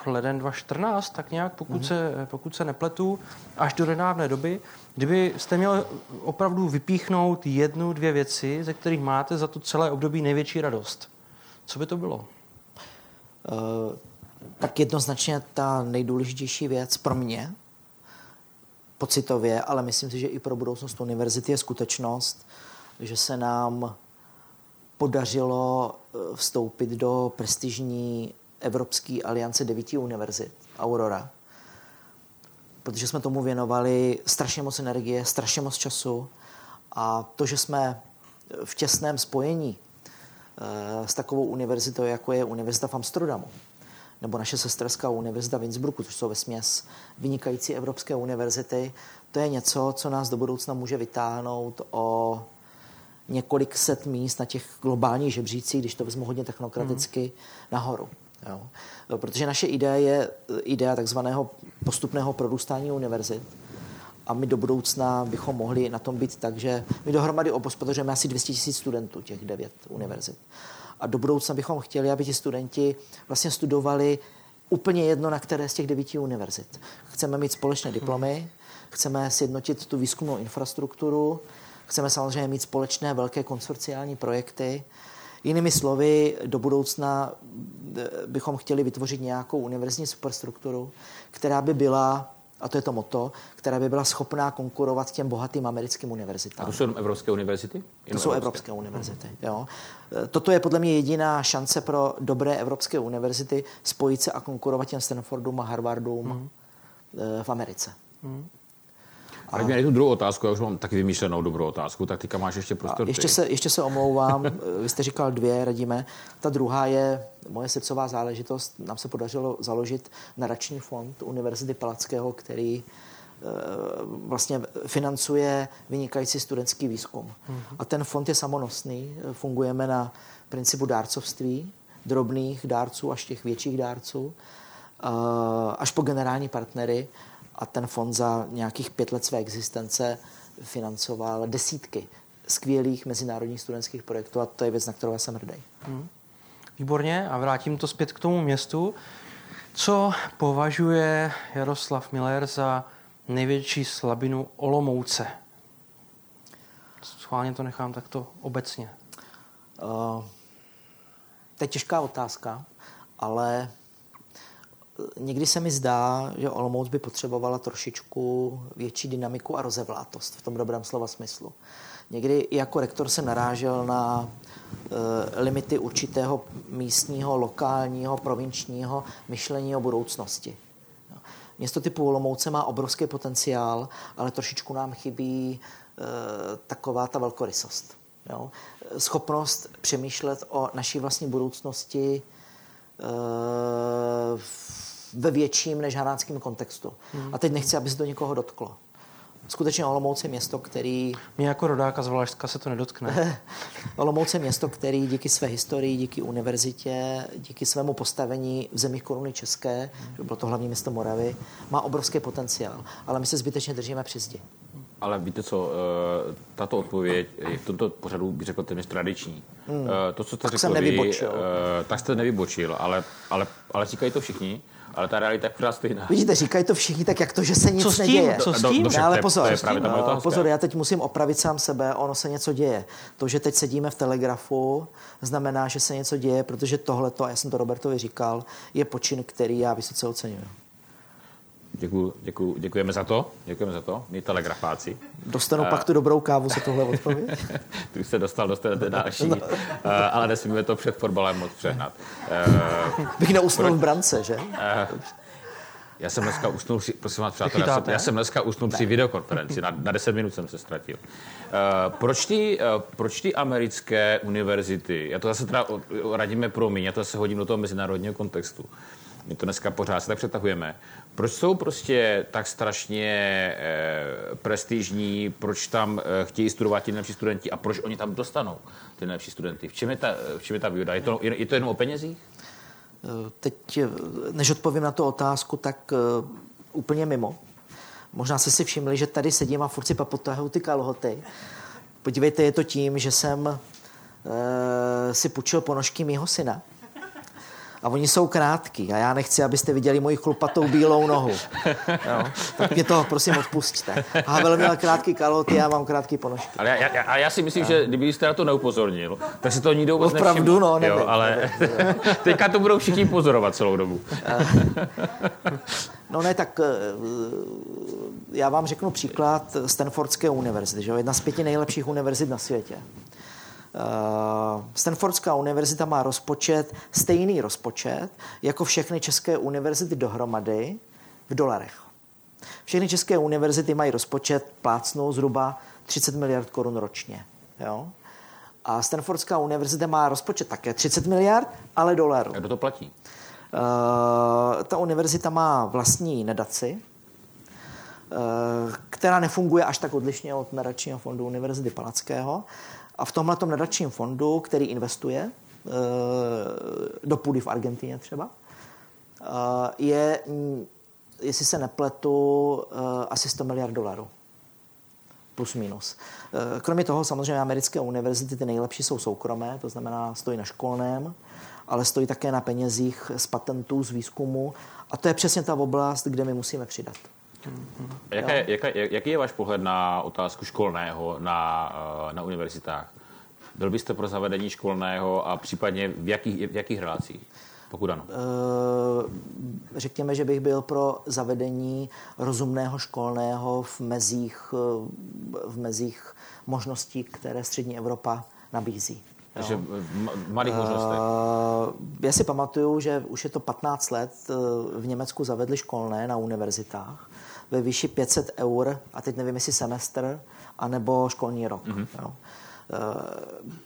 eh, leden 2014, tak nějak, pokud, mm-hmm. se, pokud se nepletu, až do nedávné doby. Kdyby jste měl opravdu vypíchnout jednu, dvě věci, ze kterých máte za to celé období největší radost, co by to bylo? Uh, tak jednoznačně ta nejdůležitější věc pro mě, pocitově, ale myslím si, že i pro budoucnost univerzity je skutečnost, že se nám podařilo eh, vstoupit do prestižní Evropské aliance devíti univerzit, Aurora, protože jsme tomu věnovali strašně moc energie, strašně moc času. A to, že jsme v těsném spojení eh, s takovou univerzitou, jako je Univerzita v Amsterdamu, nebo naše sesterská univerzita v Innsbrucku, což jsou ve směs vynikající evropské univerzity, to je něco, co nás do budoucna může vytáhnout o několik set míst na těch globálních žebřících, když to vezmu hodně technokraticky, mm. nahoru. Jo. Protože naše idea je idea takzvaného postupného prorůstání univerzit. A my do budoucna bychom mohli na tom být tak, že my dohromady obospodařujeme asi 200 000 studentů, těch devět univerzit. A do budoucna bychom chtěli, aby ti studenti vlastně studovali úplně jedno na které z těch devíti univerzit. Chceme mít společné diplomy, chceme sjednotit tu výzkumnou infrastrukturu, Chceme samozřejmě mít společné velké konsorciální projekty. Jinými slovy, do budoucna eh, bychom chtěli vytvořit nějakou univerzitní superstrukturu, která by byla a to je to moto, která by byla schopná konkurovat těm bohatým americkým univerzitám. A to jsou evropské univerzity? Jenom to jsou evropské, evropské univerzity, jo. Eh, toto je podle mě jediná šance pro dobré evropské univerzity spojit se a konkurovat těm Stanfordům a Harvardům mm. v Americe. Mm. Ale měli tu druhou otázku, já už mám taky vymýšlenou dobrou otázku, tak teďka máš ještě prostor. ještě se, ještě se omlouvám, vy jste říkal dvě, radíme. Ta druhá je moje srdcová záležitost. Nám se podařilo založit nadační fond Univerzity Palackého, který eh, vlastně financuje vynikající studentský výzkum. Mm-hmm. A ten fond je samonosný. Fungujeme na principu dárcovství, drobných dárců až těch větších dárců, eh, až po generální partnery a ten fond za nějakých pět let své existence financoval desítky skvělých mezinárodních studentských projektů a to je věc, na kterou jsem hrdý. Hmm. Výborně a vrátím to zpět k tomu městu. Co považuje Jaroslav Miller za největší slabinu Olomouce? Schválně to nechám takto obecně. Uh, to je těžká otázka, ale někdy se mi zdá, že Olomouc by potřebovala trošičku větší dynamiku a rozevlátost v tom dobrém slova smyslu. Někdy jako rektor se narážel na e, limity určitého místního, lokálního, provinčního myšlení o budoucnosti. Město typu Olomouce má obrovský potenciál, ale trošičku nám chybí e, taková ta velkorysost. Jo? Schopnost přemýšlet o naší vlastní budoucnosti e, ve větším než hanáckém kontextu. Hmm. A teď nechci, aby se to někoho dotklo. Skutečně Olomouc je město, který... Mě jako rodáka z Valašska se to nedotkne. Olomouc je město, který díky své historii, díky univerzitě, díky svému postavení v zemích koruny České, hmm. bylo to hlavní město Moravy, má obrovský potenciál. Ale my se zbytečně držíme při zdi. Ale víte co, eh, tato odpověď je v tomto pořadu, bych řekl, téměř tradiční. Hmm. Eh, to, co jste tak řekl jsem nevybočil. Vy, eh, tak jste nevybočil, ale, ale, ale říkají to všichni ale ta realita je pořád stejná. Vidíte, říkají to všichni tak, jak to, že se nic Co s tím? neděje. Co s tím? Do, do, ale pozor, to je právě uh, pozor, já teď musím opravit sám sebe, ono se něco děje. To, že teď sedíme v telegrafu, znamená, že se něco děje, protože tohle, a já jsem to Robertovi říkal, je počin, který já vysoce oceňuji. Děkuju, děkuju, děkujeme za to, děkujeme za to, my telegrafáci. Dostanu uh, pak tu dobrou kávu za tohle odpověď? Ty už se dostal, dostanete další, no. uh, ale nesmíme to před fotbalem moc přehnat. Uh, Bych neusnul v brance, že? Uh, já jsem dneska usnul, prosím vás, přátelé, já, jsem, já jsem dneska usnul ne. při videokonferenci, na, na 10 minut jsem se ztratil. Uh, proč, ty, uh, proč ty americké univerzity, já to zase teda radíme pro mě, já to zase hodím do toho mezinárodního kontextu, my to dneska pořád se tak přetahujeme. Proč jsou prostě tak strašně eh, prestižní, proč tam eh, chtějí studovat ti nejlepší studenti a proč oni tam dostanou ty nejlepší studenty? V čem je ta, v čem je ta výhoda? Je to, je, je to jenom o penězích? Eh, teď, než odpovím na tu otázku, tak úplně mimo. Možná jste si všimli, že tady sedím a furt si papotahuju ty kalhoty. Podívejte, je to tím, že jsem uh, si půjčil ponožky mýho syna a oni jsou krátký a já nechci, abyste viděli moji chlupatou bílou nohu. Jo? Tak mě to prosím odpustíte. Havel měl krátký kaloty, já mám krátký ponožky. Ale já, já, a já si myslím, že kdyby jste na to neupozornil, tak si to nikdo vůbec Opravdu, no, nevím, jo, ale nevím. teďka to budou všichni pozorovat celou dobu. No ne, tak eh, já vám řeknu příklad Stanfordské univerzity, že? jedna z pěti nejlepších univerzit na světě. Uh, Stanfordská univerzita má rozpočet, stejný rozpočet, jako všechny české univerzity dohromady v dolarech. Všechny české univerzity mají rozpočet plácnou zhruba 30 miliard korun ročně. Jo? A Stanfordská univerzita má rozpočet také 30 miliard, ale dolarů. A kdo to platí? Uh, ta univerzita má vlastní nedaci, uh, která nefunguje až tak odlišně od nadačního fondu Univerzity Palackého. A v tomhle nadačním fondu, který investuje eh, do půdy v Argentině třeba, eh, je, jestli se nepletu, eh, asi 100 miliard dolarů. Plus minus. Kromě toho samozřejmě americké univerzity, ty nejlepší jsou soukromé, to znamená stojí na školném, ale stojí také na penězích z patentů, z výzkumu. A to je přesně ta oblast, kde my musíme přidat. Jaké, jaká, jaký je váš pohled na otázku školného na, eh, na univerzitách? Byl byste pro zavedení školného a případně v jakých, v jakých relacích? Pokud ano. Eh, řekněme, že bych byl pro zavedení rozumného školného v mezích, eh, v mezích možností, které střední Evropa nabízí. Takže v malých možnostech. Já si pamatuju, že už je to 15 let v Německu zavedli školné na univerzitách ve výši 500 eur, a teď nevím, jestli semestr, anebo školní rok. Mm-hmm. Jo. Eh,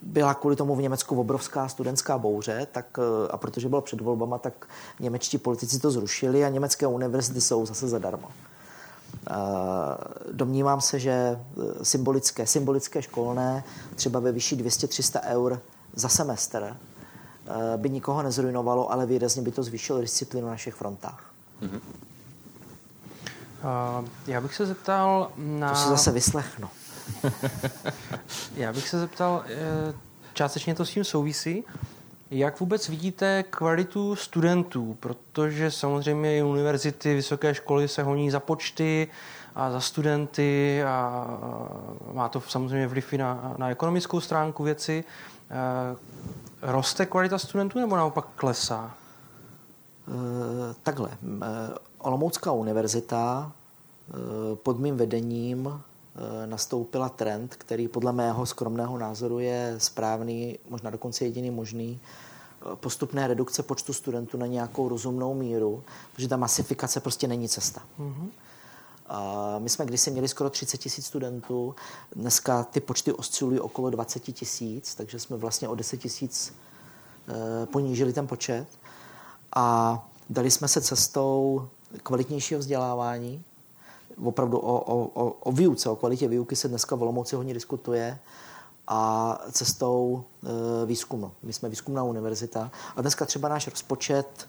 byla kvůli tomu v Německu obrovská studentská bouře, tak, eh, a protože bylo před volbama, tak němečtí politici to zrušili a německé univerzity jsou zase zadarmo. Eh, domnívám se, že symbolické, symbolické školné, třeba ve výši 200-300 eur za semestr, by nikoho nezrujnovalo, ale výrazně by to zvýšilo disciplínu na našich frontách. Mm-hmm. Uh, já bych se zeptal na... To si zase vyslechnu. já bych se zeptal, eh, částečně to s tím souvisí, jak vůbec vidíte kvalitu studentů? Protože samozřejmě univerzity, vysoké školy se honí za počty a za studenty a má to samozřejmě vliv i na, na ekonomickou stránku věci. Eh, roste kvalita studentů nebo naopak klesá? Takhle. Olomoucká univerzita eh, pod mým vedením eh, nastoupila trend, který podle mého skromného názoru je správný, možná dokonce jediný možný, eh, postupné redukce počtu studentů na nějakou rozumnou míru, protože ta masifikace prostě není cesta. Mm-hmm. A my jsme kdysi měli skoro 30 tisíc studentů, dneska ty počty oscilují okolo 20 tisíc, takže jsme vlastně o 10 tisíc ponížili ten počet. A dali jsme se cestou kvalitnějšího vzdělávání. Opravdu o, o, o výuce, o kvalitě výuky se dneska v Olomouci hodně diskutuje a cestou e, výzkumu. My jsme výzkumná univerzita a dneska třeba náš rozpočet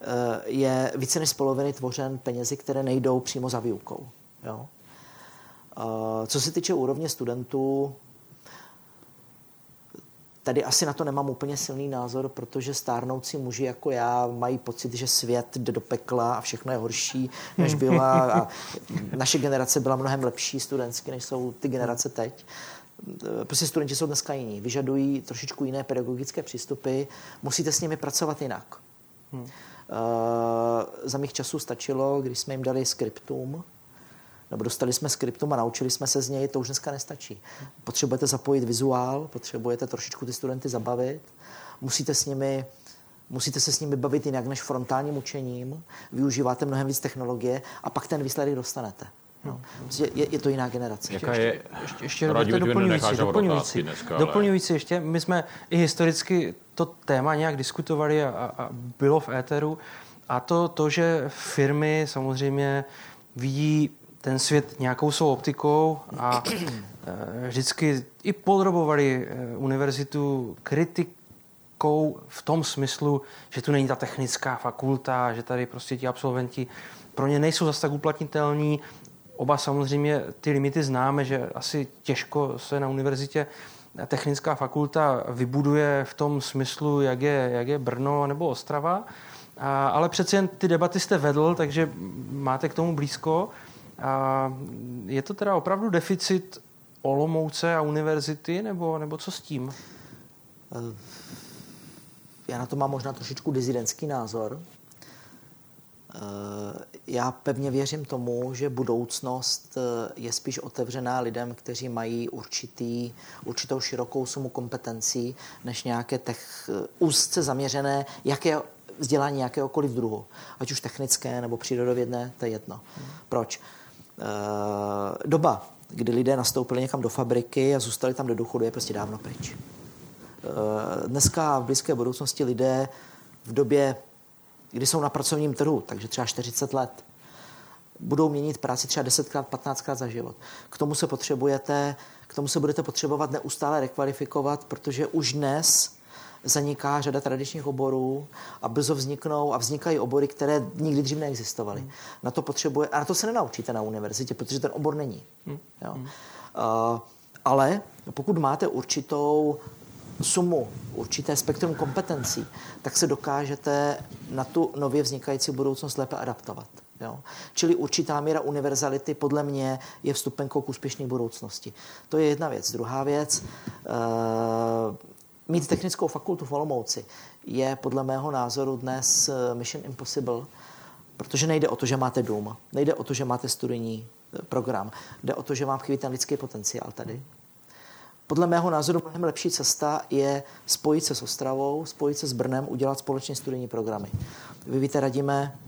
e, je více než z poloviny tvořen penězi, které nejdou přímo za výukou. Jo? E, co se týče úrovně studentů, Tady asi na to nemám úplně silný názor, protože stárnoucí muži jako já mají pocit, že svět jde do pekla a všechno je horší, než byla. A naše generace byla mnohem lepší studentsky, než jsou ty generace teď. Prostě studenti jsou dneska jiní, vyžadují trošičku jiné pedagogické přístupy, musíte s nimi pracovat jinak. Hmm. za mých časů stačilo, když jsme jim dali skriptum, nebo dostali jsme skriptum a naučili jsme se z něj, to už dneska nestačí. Potřebujete zapojit vizuál, potřebujete trošičku ty studenty zabavit, musíte s nimi musíte se s nimi bavit jinak než frontálním učením, využíváte mnohem víc technologie a pak ten výsledek dostanete. No. Prostě je, je to jiná generace. Jaká je, ještě, ještě ještě doplňující, doplňující, dneska, doplňující ještě, my jsme i historicky to téma nějak diskutovali a, a bylo v éteru a to, to, že firmy samozřejmě vidí ten svět nějakou svou optikou a eh, vždycky i podrobovali eh, univerzitu kritikou v tom smyslu, že tu není ta technická fakulta, že tady prostě ti absolventi pro ně nejsou zase tak uplatnitelní. Oba samozřejmě ty limity známe, že asi těžko se na univerzitě technická fakulta vybuduje v tom smyslu, jak je, jak je Brno nebo Ostrava. A, ale přeci jen ty debaty jste vedl, takže máte k tomu blízko. A je to teda opravdu deficit Olomouce a univerzity, nebo, nebo co s tím? Eh, já na to mám možná trošičku dizidentský názor. Eh, já pevně věřím tomu, že budoucnost eh, je spíš otevřená lidem, kteří mají určitý, určitou širokou sumu kompetencí, než nějaké tech, úzce zaměřené, jaké vzdělání jakéhokoliv druhu. Ať už technické nebo přírodovědné, to je jedno. Proč? Eh, doba, kdy lidé nastoupili někam do fabriky a zůstali tam do důchodu, je prostě dávno pryč. Eh, dneska v blízké budoucnosti lidé v době, kdy jsou na pracovním trhu, takže třeba 40 let, budou měnit práci třeba 10krát, 15krát za život. K tomu se potřebujete, k tomu se budete potřebovat neustále rekvalifikovat, protože už dnes zaniká řada tradičních oborů a brzo vzniknou a vznikají obory, které nikdy dřív neexistovaly. Hmm. Na to potřebuje, a na to se nenaučíte na univerzitě, protože ten obor není. Hmm. Jo. Hmm. Uh, ale pokud máte určitou sumu, určité spektrum kompetencí, tak se dokážete na tu nově vznikající budoucnost lépe adaptovat. Jo? Čili určitá míra univerzality podle mě je vstupenkou k úspěšné budoucnosti. To je jedna věc. Druhá věc, uh, mít technickou fakultu v Olomouci je podle mého názoru dnes eh, mission impossible, protože nejde o to, že máte dům, nejde o to, že máte studijní eh, program, jde o to, že vám chybí ten lidský potenciál tady. Podle mého názoru mnohem lepší cesta je spojit se s Ostravou, spojit se s Brnem, udělat společně studijní programy. Vy víte, radíme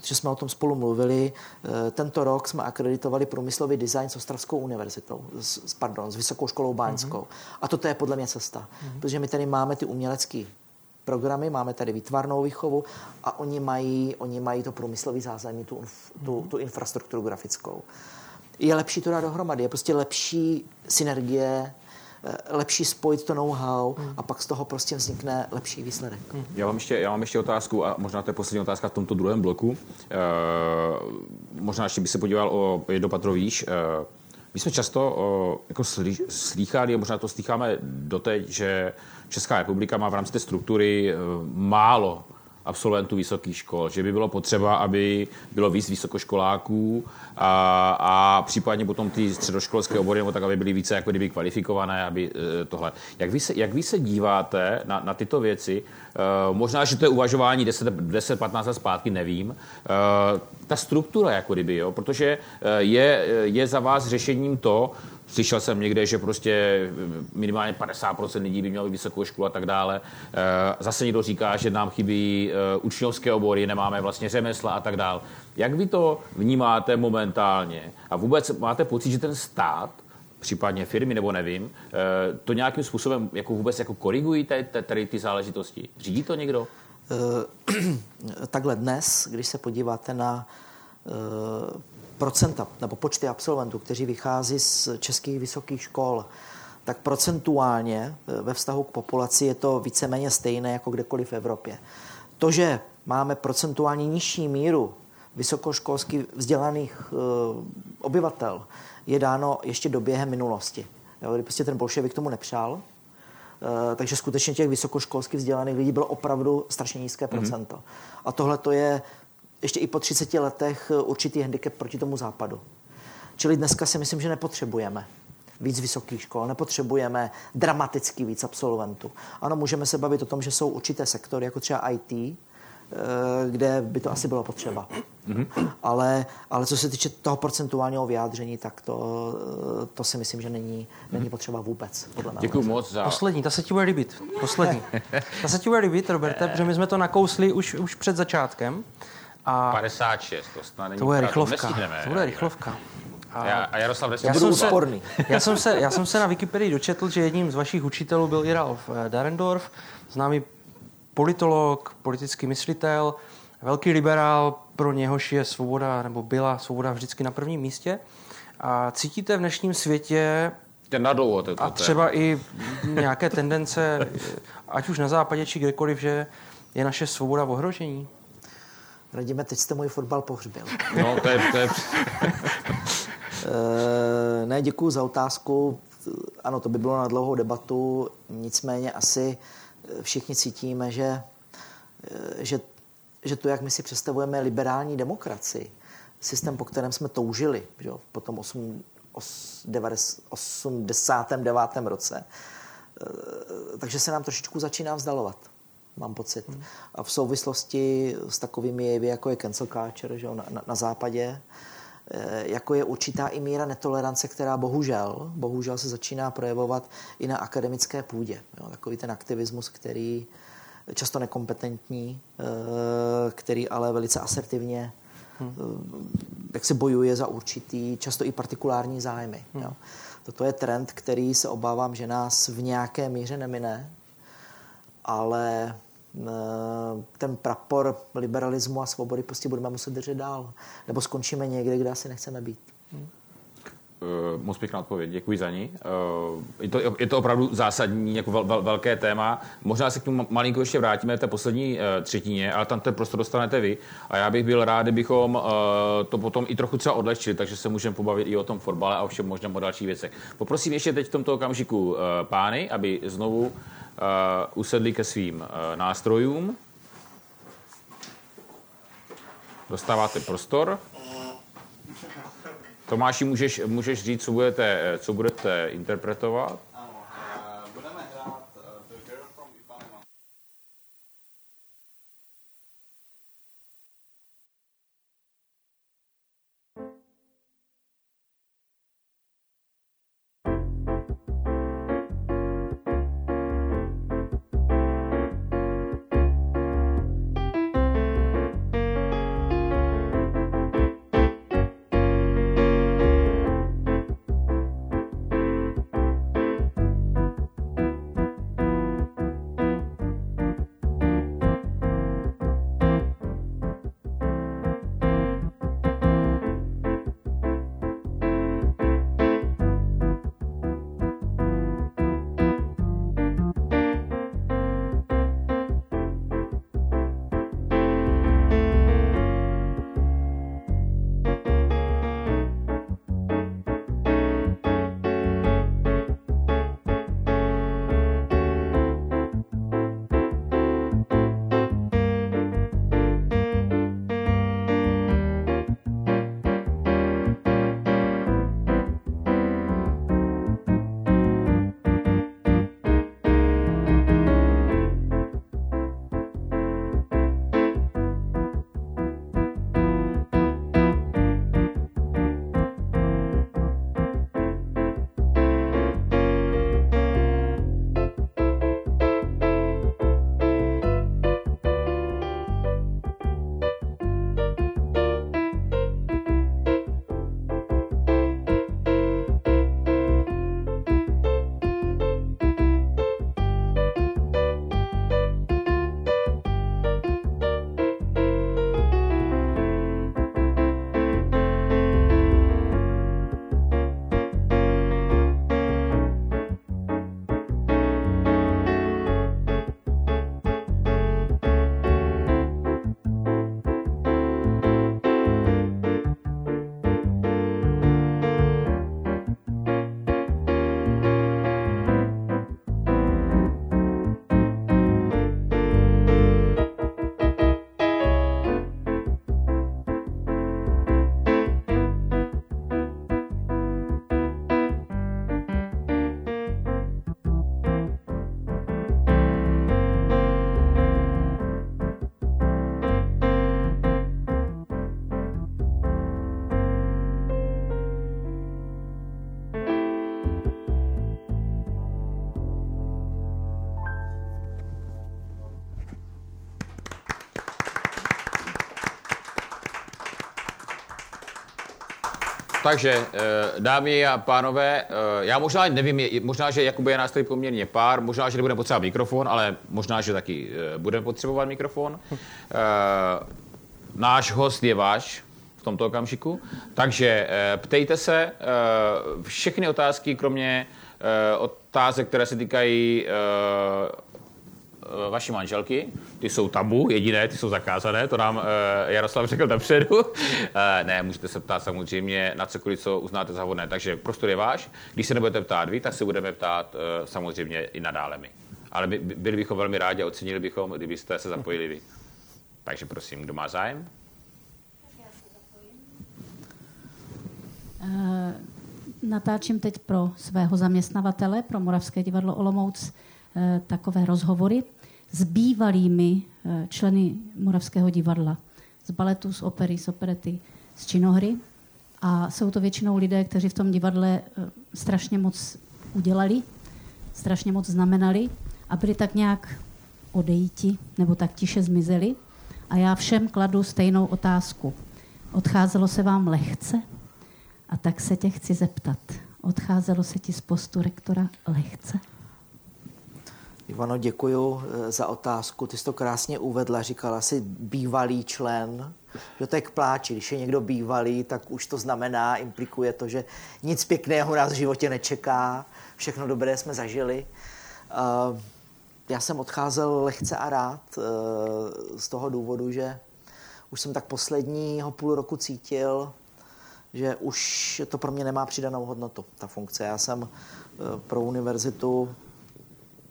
protože jsme o tom spolu mluvili. Eh, tento rok jsme akreditovali průmyslový design s Ostravskou univerzitou, s, pardon, s Vysokou školou Báňskou. Mm-hmm. A toto je podle mě cesta, mm-hmm. protože my tady máme ty umělecké programy, máme tady výtvarnou výchovu a oni mají, oni mají to průmyslový zázemí, tu, tu, tu infrastrukturu grafickou. Je lepší to dát dohromady, je prostě lepší synergie lepší spojit to know-how a pak z toho prostě vznikne lepší výsledek. Já, mám ještě, já mám ještě otázku a možná to je poslední otázka v tomto druhém bloku. E, možná ještě by se podíval o jedno patro výš. E, my jsme často o, jako slí, slýchali, a možná to slýcháme doteď, že Česká republika má v rámci té struktury málo absolventů vysokých škol, že by bylo potřeba, aby bylo víc vysokoškoláků a, a případně potom ty středoškolské obory, nebo tak, aby byly více jako kdyby kvalifikované, aby e, tohle. Jak vy se, jak vy se díváte na, na tyto věci? E, možná, že to je uvažování 10-15 let zpátky, nevím. E, ta struktura, jako kdyby, jo, protože je, je za vás řešením to, Slyšel jsem někde, že prostě minimálně 50% lidí by mělo vysokou školu a tak dále. Zase někdo říká, že nám chybí učňovské obory, nemáme vlastně řemesla a tak dále. Jak vy to vnímáte momentálně? A vůbec máte pocit, že ten stát, případně firmy, nebo nevím, eh, to nějakým způsobem jako vůbec jako korigují tady ty záležitosti? Řídí to někdo? Eh, takhle dnes, když se podíváte na eh, procenta nebo počty absolventů, kteří vychází z českých vysokých škol, tak procentuálně ve vztahu k populaci je to víceméně stejné jako kdekoliv v Evropě. To, že máme procentuálně nižší míru vysokoškolsky vzdělaných uh, obyvatel je dáno ještě do během minulosti. Jo, kdy prostě ten bolševik tomu nepřál, uh, takže skutečně těch vysokoškolsky vzdělaných lidí bylo opravdu strašně nízké mm-hmm. procento. A tohle to je ještě i po 30 letech eh, určitý handicap proti tomu západu. Čili dneska si myslím, že nepotřebujeme víc vysokých škol, nepotřebujeme dramaticky víc absolventů. Ano, můžeme se bavit o tom, že jsou určité sektory, jako třeba IT, eh, kde by to asi bylo potřeba. Mm-hmm. Ale, ale co se týče toho procentuálního vyjádření, tak to, eh, to si myslím, že není, není potřeba vůbec. Podle Děkuji moc za... Poslední, ta se ti bude líbit. Poslední. ta se ti bude líbit, Roberte, protože my jsme to nakousli už, už před začátkem. A 56, to snad není To bude rychlovka. To bude rychlovka. A, já, a Jaroslav, já jsem, se, já, jsem se, já jsem se na Wikipedii dočetl, že jedním z vašich učitelů byl i Ralf eh, Darendorf, známý politolog, politický myslitel, velký liberál, pro něhož je svoboda, nebo byla svoboda vždycky na prvním místě. A cítíte v dnešním světě to, a třeba i nějaké tendence, ať už na západě, či kdekoliv, že je naše svoboda v ohrožení? Radíme, teď jste můj fotbal pohřbil. No, to je... To je... Eh, ne, děkuji za otázku. Ano, to by bylo na dlouhou debatu, nicméně asi všichni cítíme, že, eh, že, že to, jak my si představujeme liberální demokracii, systém, po kterém jsme toužili že, po tom 8, 89. roce, eh, takže se nám trošičku začíná vzdalovat mám pocit. Hmm. A v souvislosti s takovými jevy, jako je cancel culture že, na, na, na západě, Eh, jako je určitá i míra netolerance, která bohužel, bohužel se začíná projevovat i na akademické půdě. Jo, takový ten aktivismus, který často nekompetentní, eh, který ale velice asertivně hmm. jak se bojuje za určitý, často i partikulární zájmy. Hmm. Jo. Toto je trend, který se obávám, že nás v nějaké míře nemine, ale ten prapor liberalismu a svobody prostě budeme muset držet dál. Nebo skončíme někde, kde asi nechceme být. Uh, moc pěkná odpověď, děkuji za ní. Uh, je, to, je to opravdu zásadní, jako vel, vel, velké téma. Možná se k tomu malinko ještě vrátíme v té poslední uh, třetině, ale tam ten prostor dostanete vy. A já bych byl rád, kdybychom uh, to potom i trochu třeba odlehčili, takže se můžeme pobavit i o tom fotbale a o všem možném o dalších věcech. Poprosím ještě teď v tomto okamžiku uh, pány, aby znovu Uh, usedli ke svým uh, nástrojům. Dostáváte prostor. Tomáši, můžeš, můžeš říct, co budete, co budete interpretovat? Takže, eh, dámy a pánové, eh, já možná nevím, možná, že Jakuby je nás tady poměrně pár, možná, že nebudeme potřebovat mikrofon, ale možná, že taky eh, budeme potřebovat mikrofon. Náš host je váš v tomto okamžiku, takže ptejte se všechny otázky, kromě otázek, které se týkají vaší manželky, ty jsou tabu, jediné, ty jsou zakázané, to nám eh, Jaroslav řekl dopředu. Eh, ne, můžete se ptát samozřejmě na cokoliv, co uznáte za vhodné. Takže prostor je váš. Když se nebudete ptát vy, tak se budeme ptát eh, samozřejmě i nadále my. Ale by- byli bychom velmi rádi a ocenili bychom, kdybyste se zapojili vy. Takže prosím, kdo má zájem? Eh, Natáčím teď pro svého zaměstnavatele, pro Moravské divadlo Olomouc, eh, takové rozhovory s bývalými eh, členy Moravského divadla. Z baletu, z opery, z operety, z činohry. A jsou to většinou lidé, kteří v tom divadle eh, strašně moc udělali, strašně moc znamenali a byli tak nějak odejti nebo tak tiše zmizeli. A já všem kladu stejnou otázku. Odcházelo se vám lehce? A tak se tě chci zeptat. Odcházelo se ti z postu rektora lehce? Ivano, děkuju eh, za otázku. Ty jsi to krásně uvedla, říkala jsi bývalý člen. Že to je k pláči. Když je někdo bývalý, tak už to znamená, implikuje to, že nic pěkného nás v životě nečeká, všechno dobré jsme zažili. Eh, Já jsem odcházel lehce a rád eh, z toho důvodu, že už jsem tak posledního půl roku cítil, že už to pro mě nemá přidanou hodnotu, ta funkce. Já jsem pro univerzitu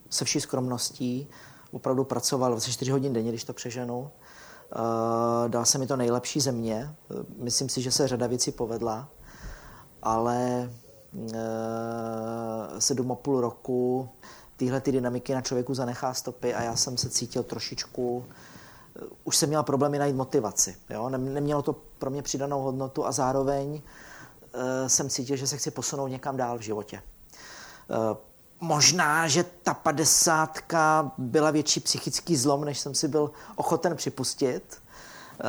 se vší skromností opravdu pracoval 24 hodin denně, když to přeženu. Eh, Dal se mi to nejlepší země. Eh, Myslím si, že se řada věcí povedla, ale eh, sedm a půl roku tyhle ty dynamiky na člověku zanechá stopy a já jsem se cítil trošičku už jsem měl problémy najít motivaci. Jo? Nem- Nemělo to pro mě přidanou hodnotu a zároveň jsem cítil, že se chci posunout někam dál v životě. Eh, Možná, že ta padesátka byla větší psychický zlom, než jsem si byl ochoten připustit. Eh,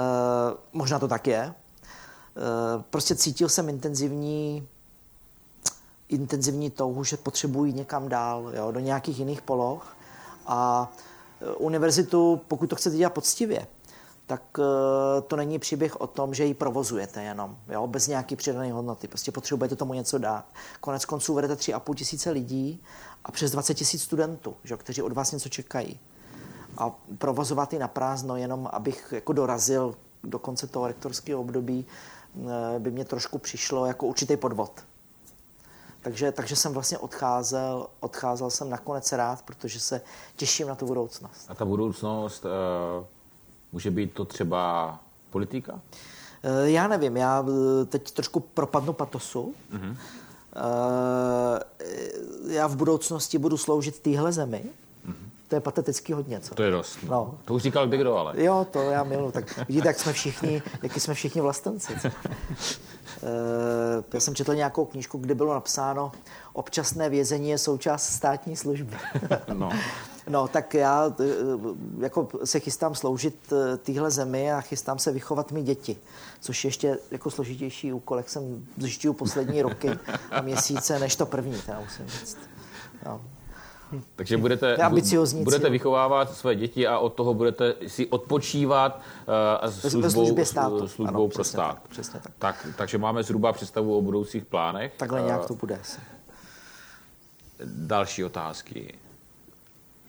Možná to tak je. Eh, Prostě cítil jsem intenzivní intenzivní touhu, že potřebuji jít někam dál, jo, do nějakých jiných poloh. A e, univerzitu, pokud to chcete dělat poctivě, tak e, to není příběh o tom, že ji provozujete jenom, jo, bez nějaký přidané hodnoty. Prostě potřebujete tomu něco dát. Konec konců vedete 3,5 tisíce lidí a přes 20 tisíc studentů, že, kteří od vás něco čekají. A provozovat ji na prázdno, jenom abych jako dorazil do konce toho rektorského období, e, by mě trošku přišlo jako určitý podvod. Takže, takže jsem vlastně odcházel, odcházel jsem nakonec rád, protože se těším na tu budoucnost. A ta budoucnost, uh, může být to třeba politika? Eh, Já nevím, já eh, teď trošku propadnu patosu. Mm-hmm. Já v budoucnosti budu sloužit téhle zemi. Mm-hmm. To je pateticky hodně, co? To je dost. No. To už říkal kdo, ale. Jo, to já miluji. Tak vidíte, jak jsme všichni, jaký jsme všichni vlastenci. co? Já jsem četl nějakou knížku, kde bylo napsáno občasné vězení je součást státní služby. No. No, tak já eh, jako se chystám sloužit eh, téhle zemi a chystám se vychovat mý děti, což je ještě jako složitější úkol, jak jsem zjišťuju poslední roky a měsíce, než to první, teda musím říct. No. Takže budete, budete vychovávat své děti a od toho budete si odpočívat uh, službou, službě státu. službou Ano, pro přesně stát. tak, přesně tak. tak. Takže máme zhruba představu o budoucích plánech. Takhle Eh, nějak to bude asi. Další otázky.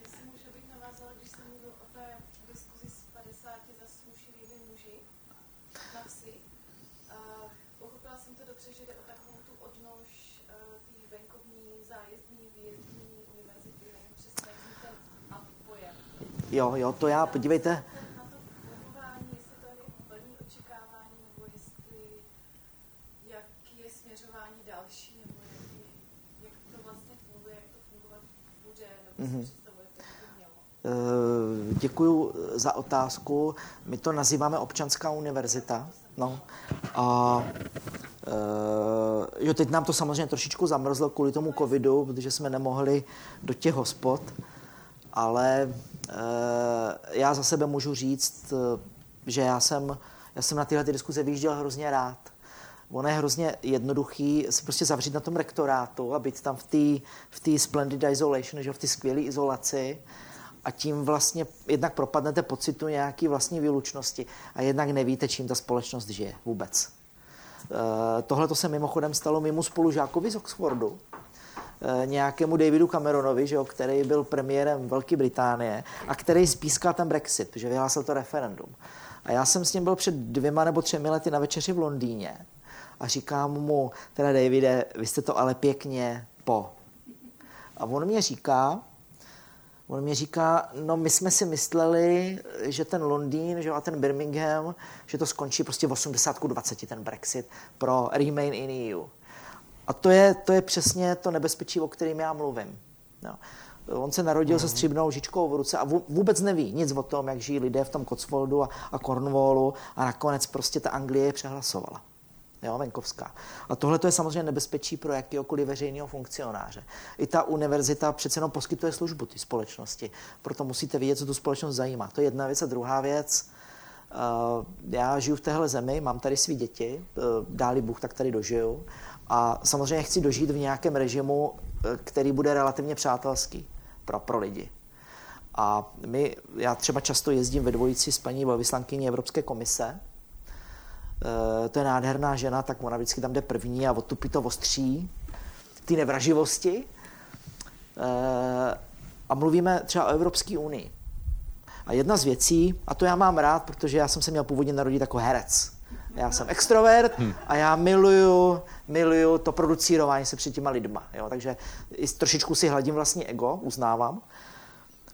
Jestli můžu bych navázala, když jsem mluvil o té diskuzi s 50 zasmušilými muži na vsi. Uh, pochopila jsem to dobře, že jde o takovou tu odnož uh, té venkovní, zájezdní, výjezdní univerzity, nevím přesně, jak zní ten up pojem. Jo, jo, to já, podívejte, Na to fungování, jestli to je plný očekávání, nebo jestli jaký je směřování další, nebo jaký, jak to vlastně funguje, to mm-hmm. si představujete, jak by mělo. Eh, Děkuji za otázku. My to nazýváme občanská univerzita. No. A eh, jo, teď nám to samozřejmě trošičku zamrzlo kvůli tomu covidu, protože jsme nemohli do těch hospod, ale eh, já za sebe můžu říct, eh, že já jsem, já jsem na tyhle ty diskuze vyjížděl hrozně rád. Ono je hrozně jednoduchý se prostě zavřít na tom rektorátu a být tam v té v splendid isolation, že v té skvělé izolaci a tím vlastně jednak propadnete pocitu nějaký vlastní výlučnosti a jednak nevíte, čím ta společnost žije vůbec. E, Tohle to se mimochodem stalo mimo spolužákovi z Oxfordu, nějakému Davidu Cameronovi, že jo, který byl premiérem Velké Británie a který spískal ten Brexit, že vyhlásil to referendum. A já jsem s ním byl před dvěma nebo třemi lety na večeři v Londýně a říkám mu, teda Davide, vy jste to ale pěkně po. A on mě říká, On mi říká, no my jsme si mysleli, že ten Londýn že a ten Birmingham, že to skončí prostě v 80 20 ten Brexit pro Remain in EU. A to je, to je přesně to nebezpečí, o kterém já mluvím. No. On se narodil mm. se stříbrnou žičkou v ruce a vůbec neví nic o tom, jak žijí lidé v tom Cotswoldu a, a Cornwallu a nakonec prostě ta Anglie je přehlasovala jo, venkovská. A tohle je samozřejmě nebezpečí pro jakýkoliv veřejného funkcionáře. I ta univerzita přece jenom poskytuje službu té společnosti, proto musíte vědět, co tu společnost zajímá. To je jedna věc. A druhá věc, uh, já žiju v téhle zemi, mám tady svý děti, uh, dáli Bůh, tak tady dožiju. A samozřejmě chci dožít v nějakém režimu, uh, který bude relativně přátelský pro, pro lidi. A my, já třeba často jezdím ve dvojici s paní velvyslankyní Evropské komise, Eh, to je nádherná žena, tak ona vždycky tam jde první a odtupí to ostří, ty nevraživosti. Eh, a mluvíme třeba o Evropské unii. A jedna z věcí, a to já mám rád, protože já jsem se měl původně narodit jako herec. Já jsem extrovert hm. a já miluju, miluju to producírování se před těma lidma. Jo? Takže trošičku si hladím vlastní ego, uznávám.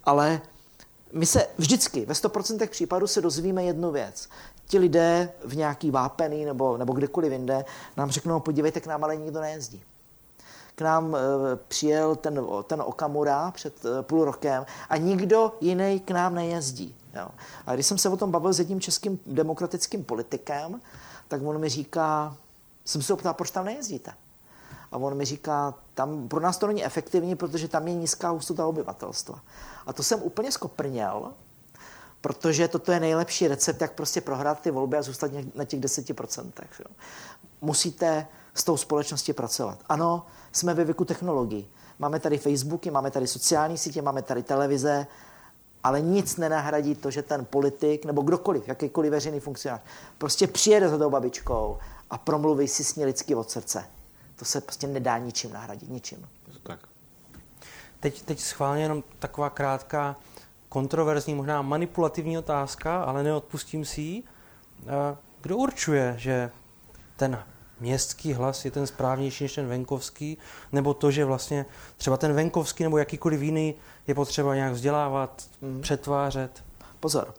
Ale my se vždycky ve 100% případů se dozvíme jednu věc, ti lidé v nějaký vápený nebo, nebo kdekoliv jinde nám řeknou, podívejte, k nám ale nikdo nejezdí. K nám e, přijel ten, ten Okamura před e, půl rokem a nikdo jiný k nám nejezdí. Jo. A když jsem se o tom bavil s jedním českým demokratickým politikem, tak on mi říká, jsem se optal, proč tam nejezdíte? A on mi říká, tam pro nás to není efektivní, protože tam je nízká hustota obyvatelstva. A to jsem úplně skoprněl, protože toto je nejlepší recept, jak prostě prohrát ty volby a zůstat na těch 10%. Jo. Musíte s tou společností pracovat. Ano, jsme ve věku technologií. Máme tady Facebooky, máme tady sociální sítě, máme tady televize, ale nic nenahradí to, že ten politik nebo kdokoliv, jakýkoliv veřejný funkcionář, prostě přijede za tou babičkou a promluví si s ní lidsky od srdce. To se prostě nedá ničím nahradit, ničím. Tak. Teď, teď schválně jenom taková krátká kontroverzní, možná manipulativní otázka, ale neodpustím si ji. Kdo určuje, že ten městský hlas je ten správnější než ten venkovský, nebo to, že vlastně třeba ten venkovský nebo jakýkoliv jiný je potřeba nějak vzdělávat, mm. přetvářet? Pozor.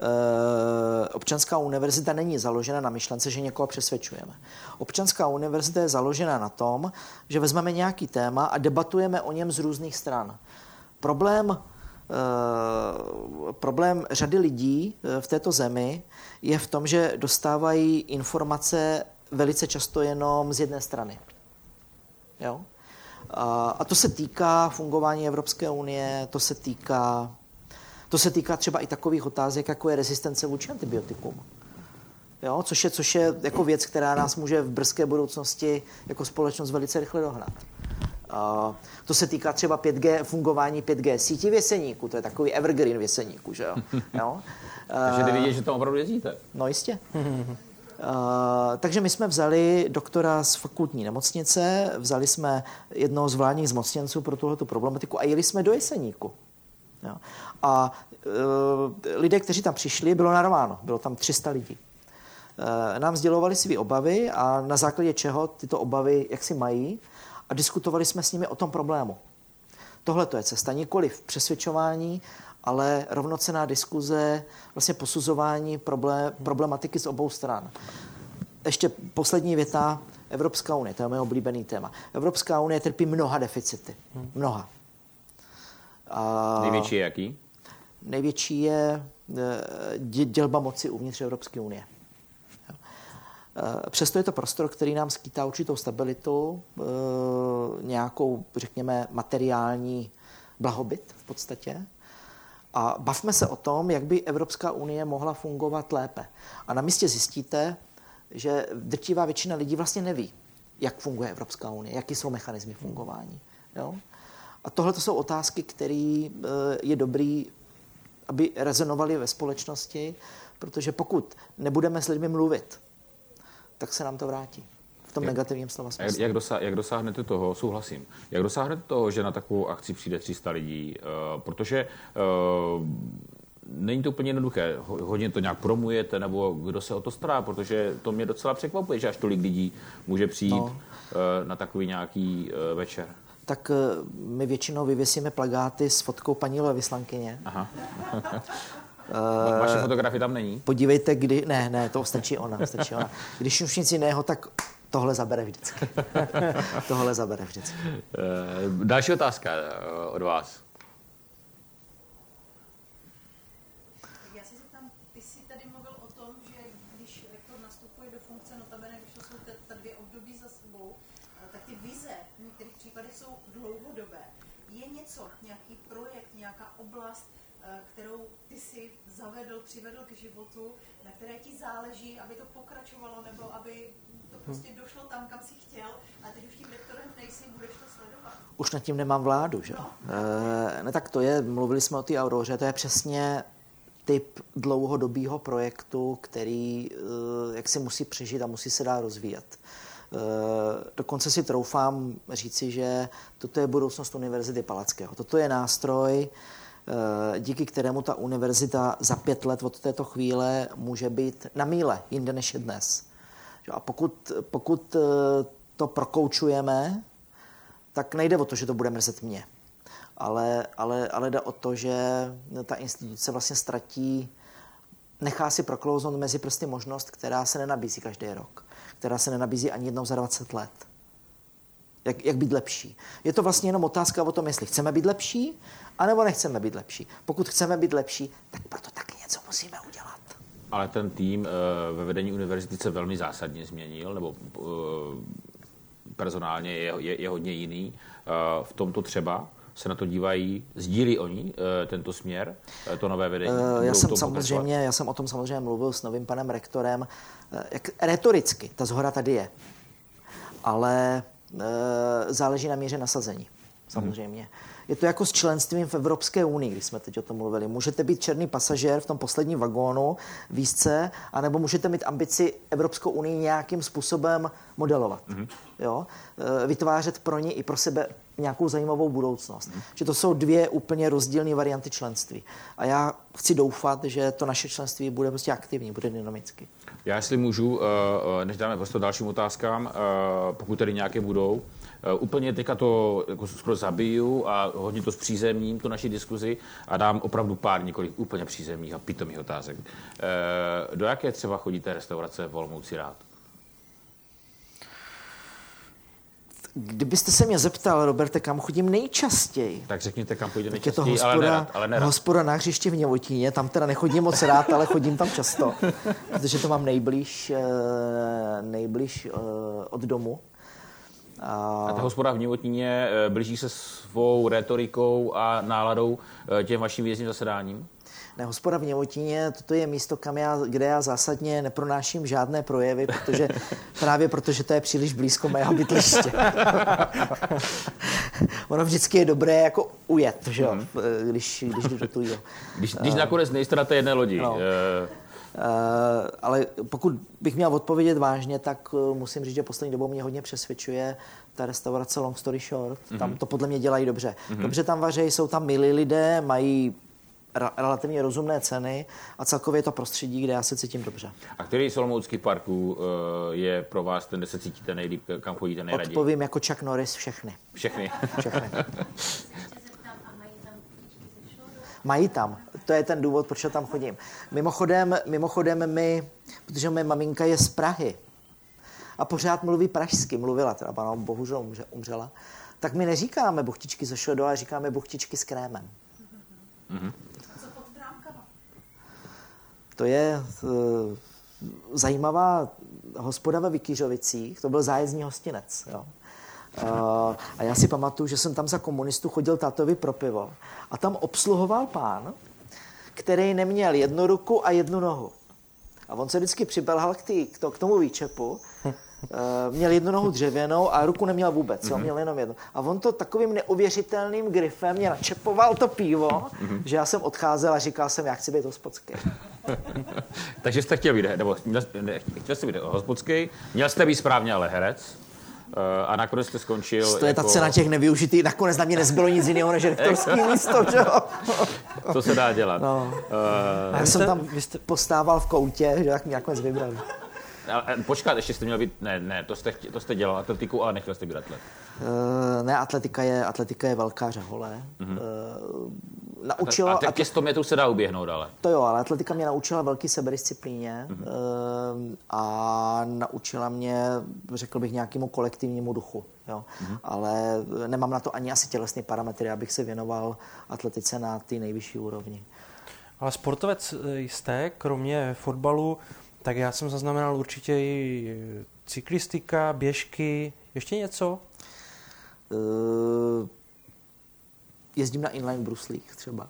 E, občanská univerzita není založena na myšlence, že někoho přesvědčujeme. Občanská univerzita je založena na tom, že vezmeme nějaký téma a debatujeme o něm z různých stran. Problém Eh, problém řady lidí eh, v této zemi je v tom, že dostávají informace velice často jenom z jedné strany. Jo? A to se týká fungování Evropské unie, to se týká, to se týká třeba i takových otázek, jako je rezistence vůči antibiotikům. Jo? Což, je, což je jako věc, která nás může v brzké budoucnosti jako společnost velice rychle dohnat. To se týká třeba 5G, fungování 5G sítí věseníku, to je takový evergreen věseníku, že jo? jo? Takže ty vidět, že tam opravdu jezdíte. No jistě. Takže my jsme vzali doktora z fakultní nemocnice, vzali jsme jednoho z vládních zmocněnců pro tuhle problematiku a jeli jsme do Jeseníku. Jo. A uh, lidé, kteří tam přišli, bylo narváno, bylo tam 300 lidí. Uh, nám sdělovali své obavy a na základě čeho tyto obavy jak si mají, a diskutovali jsme s nimi o tom problému. Tohle to je cesta, nikoli v přesvědčování, ale rovnocená diskuze, vlastně posuzování problém, problematiky z obou stran. Ještě poslední věta, Evropská unie, to je můj oblíbený téma. Evropská unie trpí mnoha deficity. Mnoha. A největší je jaký? Největší je eh, dělba moci uvnitř Evropské unie. Eh, přesto je to prostor, který nám skýtá určitou stabilitu, eh, nějakou, řekněme, materiální blahobyt v podstatě. A bavme se o tom, jak by Evropská unie mohla fungovat lépe. A na místě zjistíte, že drtivá většina lidí vlastně neví, jak funguje Evropská unie, jaký jsou mechanismy fungování. Jo? A tohle to jsou otázky, které eh, je dobrý, aby rezonovaly ve společnosti, protože pokud nebudeme s lidmi mluvit, tak se nám to vrátí. V tom Jak- negativním slova Jak, smyslu. jak, dosa, jak dosáhnete toho, souhlasím, jak dosáhnete toho, že na takovou akci přijde 300 lidí, uh, protože uh, není to úplně jednoduché, Ho- hodně to nějak promujete, nebo kdo se o to stará, protože to mě docela překvapuje, že až tolik lidí může přijít no. Uh, na takový nějaký uh, večer. Tak eh, my většinou vyvěsíme plagáty s fotkou paní vyslankyně. Aha. Eh, Vaše fotografie tam není? Podívejte, kdy... Ne, ne, to stačí ona, stačí ona. Když už nic jiného, tak tohle zabere vždycky. tohle zabere vždycky. Uh, další otázka uh, od vás. Tak já si zeptám, ty jsi tady mluvil o tom, že když rektor nastupuje do funkce, notabene, když to jsou ta, ta dvě období za sebou, eh, tak ty vize v některých případech jsou dlouhodobé. Je něco, nějaký projekt, nějaká oblast, eh, kterou ty si zavedl, přivedl k životu, na které ti záleží, aby to pokračovalo, nebo aby prostě došlo tam, kam si chtěl, a teď už tím rektorem nejsi, budeš to sledovat. Už nad tím nemám vládu, že? jo? E, ne, tak to je, mluvili jsme o té Auroře, to je přesně typ dlouhodobého projektu, který e, jak si musí přežít a musí se dál rozvíjet. E, dokonce si troufám říci, že toto je budoucnost Univerzity Palackého. Toto je nástroj, díky kterému ta univerzita za pět let od této chvíle může být na míle, jinde než je dnes. Jo, A pokud, pokud e, to prokoučujeme, tak nejde o to, že to bude mrzet mě. Ale, ale, ale jde o to, že ta instituce vlastně ztratí, nechá si proklouznout mezi prsty možnost, která se nenabízí každý rok, která se nenabízí ani jednou za 20 let. Jak, jak být lepší. Je to vlastně jenom otázka o tom, jestli chceme být lepší, anebo nechceme být lepší. Pokud chceme být lepší, tak proto taky něco musíme udělat. Ale ten tým uh, ve vedení univerzity se velmi zásadně změnil, nebo uh, personálně je, je, je hodně jiný. Uh, v tomto třeba se na to dívají, sdílí oni tento směr, to nové vedení? Eh, Já jsem samozřejmě, já jsem o tom samozřejmě mluvil s novým panem rektorem. Eh, Jak retoricky, ta zhora tady je. Ale záleží na míře nasazení, samozřejmě. Je to jako s členstvím v Evropské unii, když jsme teď o tom mluvili. Můžete být černý pasažér v tom posledním vagónu, výzce, anebo můžete mít ambici Evropskou unii nějakým způsobem modelovat. Jo? E, vytvářet pro ní i pro sebe nějakou zajímavou budoucnost. Že to jsou dvě úplně rozdílné varianty členství. A já chci doufat, že to naše členství bude prostě aktivní, bude dynamicky. Já jestli můžu, eh, než dáme prostor dalším otázkám, pokud tedy nějaké budou, úplně teďka to jako skoro zabiju a hodně to zpřízemním, tu naši diskuzi a dám opravdu pár několik úplně přízemních a pitomých otázek. Eh, Do jaké třeba chodíte restaurace v Olomouci rád? Kdybyste se mě zeptal, Roberte, kam chodím nejčastěji, Tak řekněte, kam půjdete tak je to nejčastěji, ale hospoda, nerad. Ale nerad. hospoda na hřiště v Něvotíně. Tam teda nechodím moc rád, ale chodím tam často, protože to mám nejblíž, eh, nejblíž eh, od domu. A ta hospoda v Nivotíně eh, blíží se svou retorikou a náladou eh, těm vašim výjezdním zasedáním? Ne, hospoda v Něvotíně, toto je místo, kam já, kde já zásadně nepronáším žádné projevy, protože právě protože to je příliš blízko mého bydliště. ono vždycky je dobré jako ujet, že jo, když, když jdu do tujího. Když, když nakonec nejste na té jedné lodi. No. eh, Uh, ale pokud bych měl odpovědět vážně, tak uh, musím říct, že poslední dobou mě hodně přesvědčuje ta restaurace Long Story Short. Mm-hmm. Tam to podle mě dělají dobře. Mm-hmm. Dobře tam vaří, jsou tam milí lidé, mají relativně rozumné ceny a celkově je to prostředí, kde já se cítím dobře. A který z Olomouckých parků eh, je pro vás ten, kde se cítíte nejlíp, kam chodíte nejraději? Odpovím jako Chuck Norris všechny. Všechny. všechny. Mají tam. To je ten důvod, proč já tam chodím. Mimochodem, mimochodem my, protože moje maminka je z Prahy a pořád mluví pražsky, mluvila teda, pana bohužel umře, umřela, tak my neříkáme buchtičky ze šledu, ale říkáme buchtičky s krémem. Co pod trámkama? To je uh, zajímavá hospoda ve Vykyřovicích, to byl zájezdní hostinec. Jo. Uh, a já si pamatuju, že jsem tam za komunistu chodil tátovi pro pivo a tam obsluhoval pán, který neměl jednu ruku a jednu nohu. A on se vždycky přibelhal k, tý, k, to, k tomu výčepu, uh, měl jednu nohu dřevěnou a ruku neměl vůbec, mm-hmm. jo, měl jenom jednu. A on to takovým neuvěřitelným grifem mě načepoval to pivo, mm-hmm. že já jsem odcházel a říkal jsem, já chci být hospodský. Takže jste chtěl být, nebo chtěl jste být hospodský, měl jste být správně ale herec, Eh, a nakonec jste skončil... To je jako... ta cena těch nevyužitých, nakonec na mě nezbylo nic jiného než rektorský místo, že jo? To se dá dělat. No. Uh, já jsem tam jste... postával v koutě, že jak mě nakonec vybrali. Ale, počkat, ještě jste měl být, ne, ne, to jste, to jste dělal atletiku, ale nechtěl jste být atlet. Uh, ne, atletika je, atletika je velká řehole. Mm-hmm. Uh, naučila... A těch 100 metrů se dá uběhnout ale. To jo, ale atletika mě naučila velký sebedisciplíně mm-hmm. uh, a naučila mě, řekl bych, nějakému kolektivnímu duchu. Jo. Mm-hmm. Ale nemám na to ani asi tělesné parametry, abych se věnoval atletice na ty nejvyšší úrovni. Ale sportovec jste, kromě fotbalu, tak já jsem zaznamenal určitě i cyklistika, běžky, ještě něco? Uh, jezdím na inline bruslích třeba.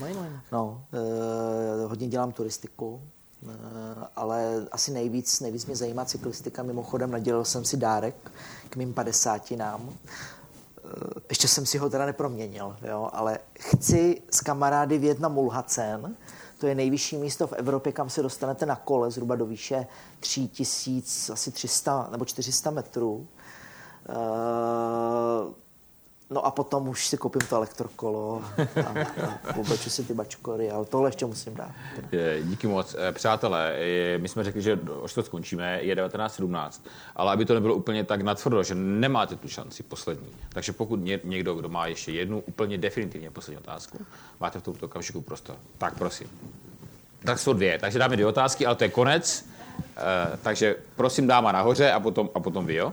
Na inline? No, uh, hodně dělám turistiku, uh, ale asi nejvíc, nejvíc mě zajímá cyklistika. Mimochodem nadělal jsem si dárek k mým padesátinám. Uh, ještě jsem si ho teda neproměnil, jo, ale chci s kamarády vjet na Mulhacen, to je nejvyšší místo v Evropě, kam se dostanete na kole, zhruba do výše 3000, asi 300 nebo 400 metrů. Uh, No a potom už si koupím to elektrokolo a, a obleču si ty bačkory, ale tohle ještě musím dát. Díky moc. Eh, přátelé, my jsme řekli, že už to skončíme, je 19.17, ale aby to nebylo úplně tak natvrdo, že nemáte tu šanci poslední. Takže pokud někdo, kdo má ještě jednu úplně definitivně poslední otázku, máte v tomto okamžiku prostor. Tak prosím. Tak jsou dvě, takže dáme dvě otázky, ale to je konec. Uh, takže prosím dáma nahoře a potom, a potom vy, jo?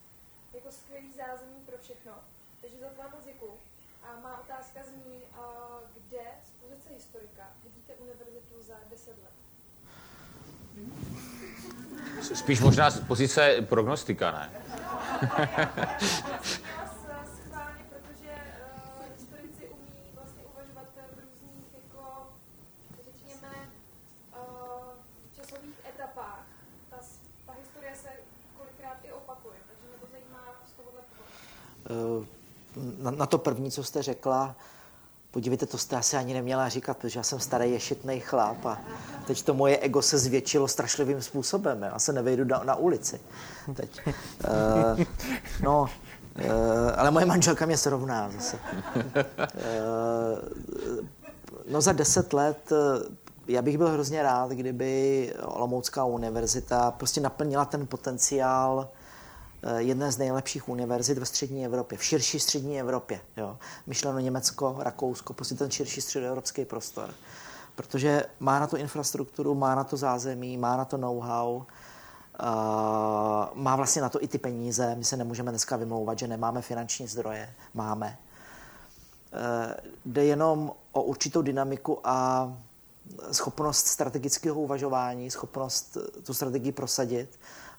jako skvělý zázemí pro všechno. Takže za vám moc A má otázka zní, kde z pozice historika vidíte univerzitu za 10 let? Spíš možná z pozice prognostika, ne? na, na to první, co jste řekla, podívejte, to jste asi ani neměla říkat, protože já jsem starý ješitný chlap a teď to moje ego se zvětšilo strašlivým způsobem. Já se nevejdu na, na ulici teď. Uh, no, uh, ale moje manželka mě srovná zase. Uh, no za deset let já bych byl hrozně rád, kdyby Olomoucká univerzita prostě naplnila ten potenciál Eh, jedné z nejlepších univerzit ve střední Evropě, v širší střední Evropě. Jo. Myšleno Německo, Rakousko, prostě ten širší středoevropský prostor. Protože má na to infrastrukturu, má na to zázemí, má na to know-how, uh, má vlastně na to i ty peníze. My se nemůžeme dneska vymlouvat, že nemáme finanční zdroje. Máme. Uh, jde jenom o určitou dynamiku a schopnost strategického uvažování, schopnost tu strategii prosadit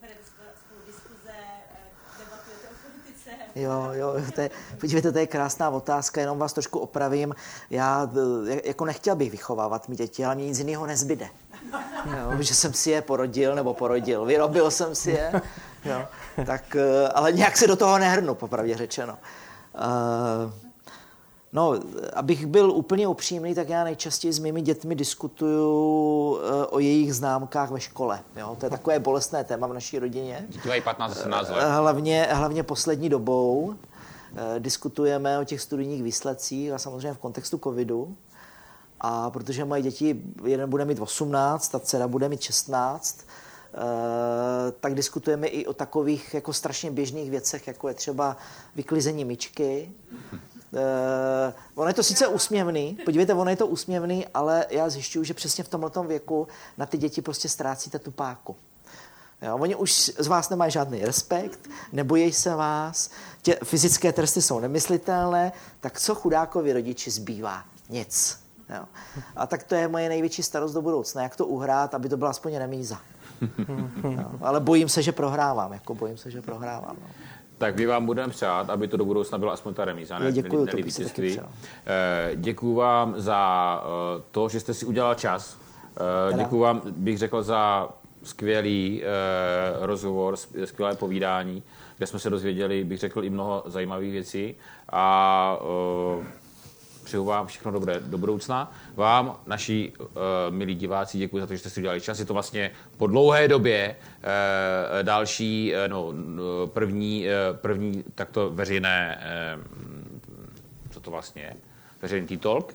vedete spolu diskuze, eh, debatujete o politice. Jo, jo, to je, podívejte, to je krásná otázka, jenom vás trošku opravím. Já eh, jako nechtěl bych vychovávat mý děti, ale mě nic jiného nezbyde. Jo, že jsem si je porodil, nebo porodil, vyrobil jsem si je, jo, tak, eh, ale nějak se do toho nehrnu, popravdě řečeno. Uh, No, abych byl úplně upřímný, tak já nejčastěji s mými dětmi diskutuju eh, o jejich známkách ve škole. Jo? To je takové bolestné téma v naší rodině. Děti mají 15-17 Eh, let. Hlavně, hlavně poslední dobou eh, diskutujeme o těch studijních výsledcích a samozřejmě v kontextu covidu. A protože moje děti, jeden bude mít 18, ta dcera bude mít 16, eh, tak diskutujeme i o takových jako strašně běžných věcech, jako je třeba vyklizení myčky. Uh, ono je to sice úsměvný, podívejte, ono je to úsměvný, ale já zjišťuju, že přesně v tomhle věku na ty děti prostě ztrácíte tu páku. Jo, oni už z vás nemají žádný respekt, nebojí se vás, tě, fyzické tresty jsou nemyslitelné, tak co chudákovi rodiči zbývá? Nic. Jo. A tak to je moje největší starost do budoucna, jak to uhrát, aby to byla aspoň remíza. Jo. Ale bojím se, že prohrávám, jako bojím se, že prohrávám. No. Tak my vám budeme přát, aby to do budoucna byla aspoň ta remíza, ne, Jo, děkuju, ne, to ne bych si taky. Eh, Děkuju vám za eh, to, že jste si udělal čas. Eh, Teda. Děkuju vám, bych řekl, za skvělý rozhovor, skvělé povídání, kde jsme se dozvěděli, bych řekl, i mnoho zajímavých věcí. A Přeju vám všechno dobré do budoucna. Vám, naši uh, milí diváci, děkuji za to, že jste si udělali čas. Je to vlastně po dlouhé době uh, další, uh, no, první, uh, první takto veřejné, uh, co to vlastně je, veřejný talk. Uh,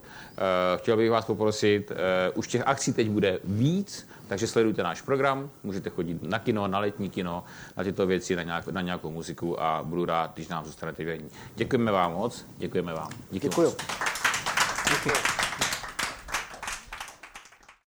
chtěl bych vás poprosit, uh, už těch akcí teď bude víc, takže sledujte náš program, můžete chodit na kino, na letní kino, na tyto věci, na, nějak, na nějakou muziku a budu rád, když nám zůstanete věrní. Děkujeme vám moc, děkujeme vám. Díky Děkuju. Moc. Děkuju.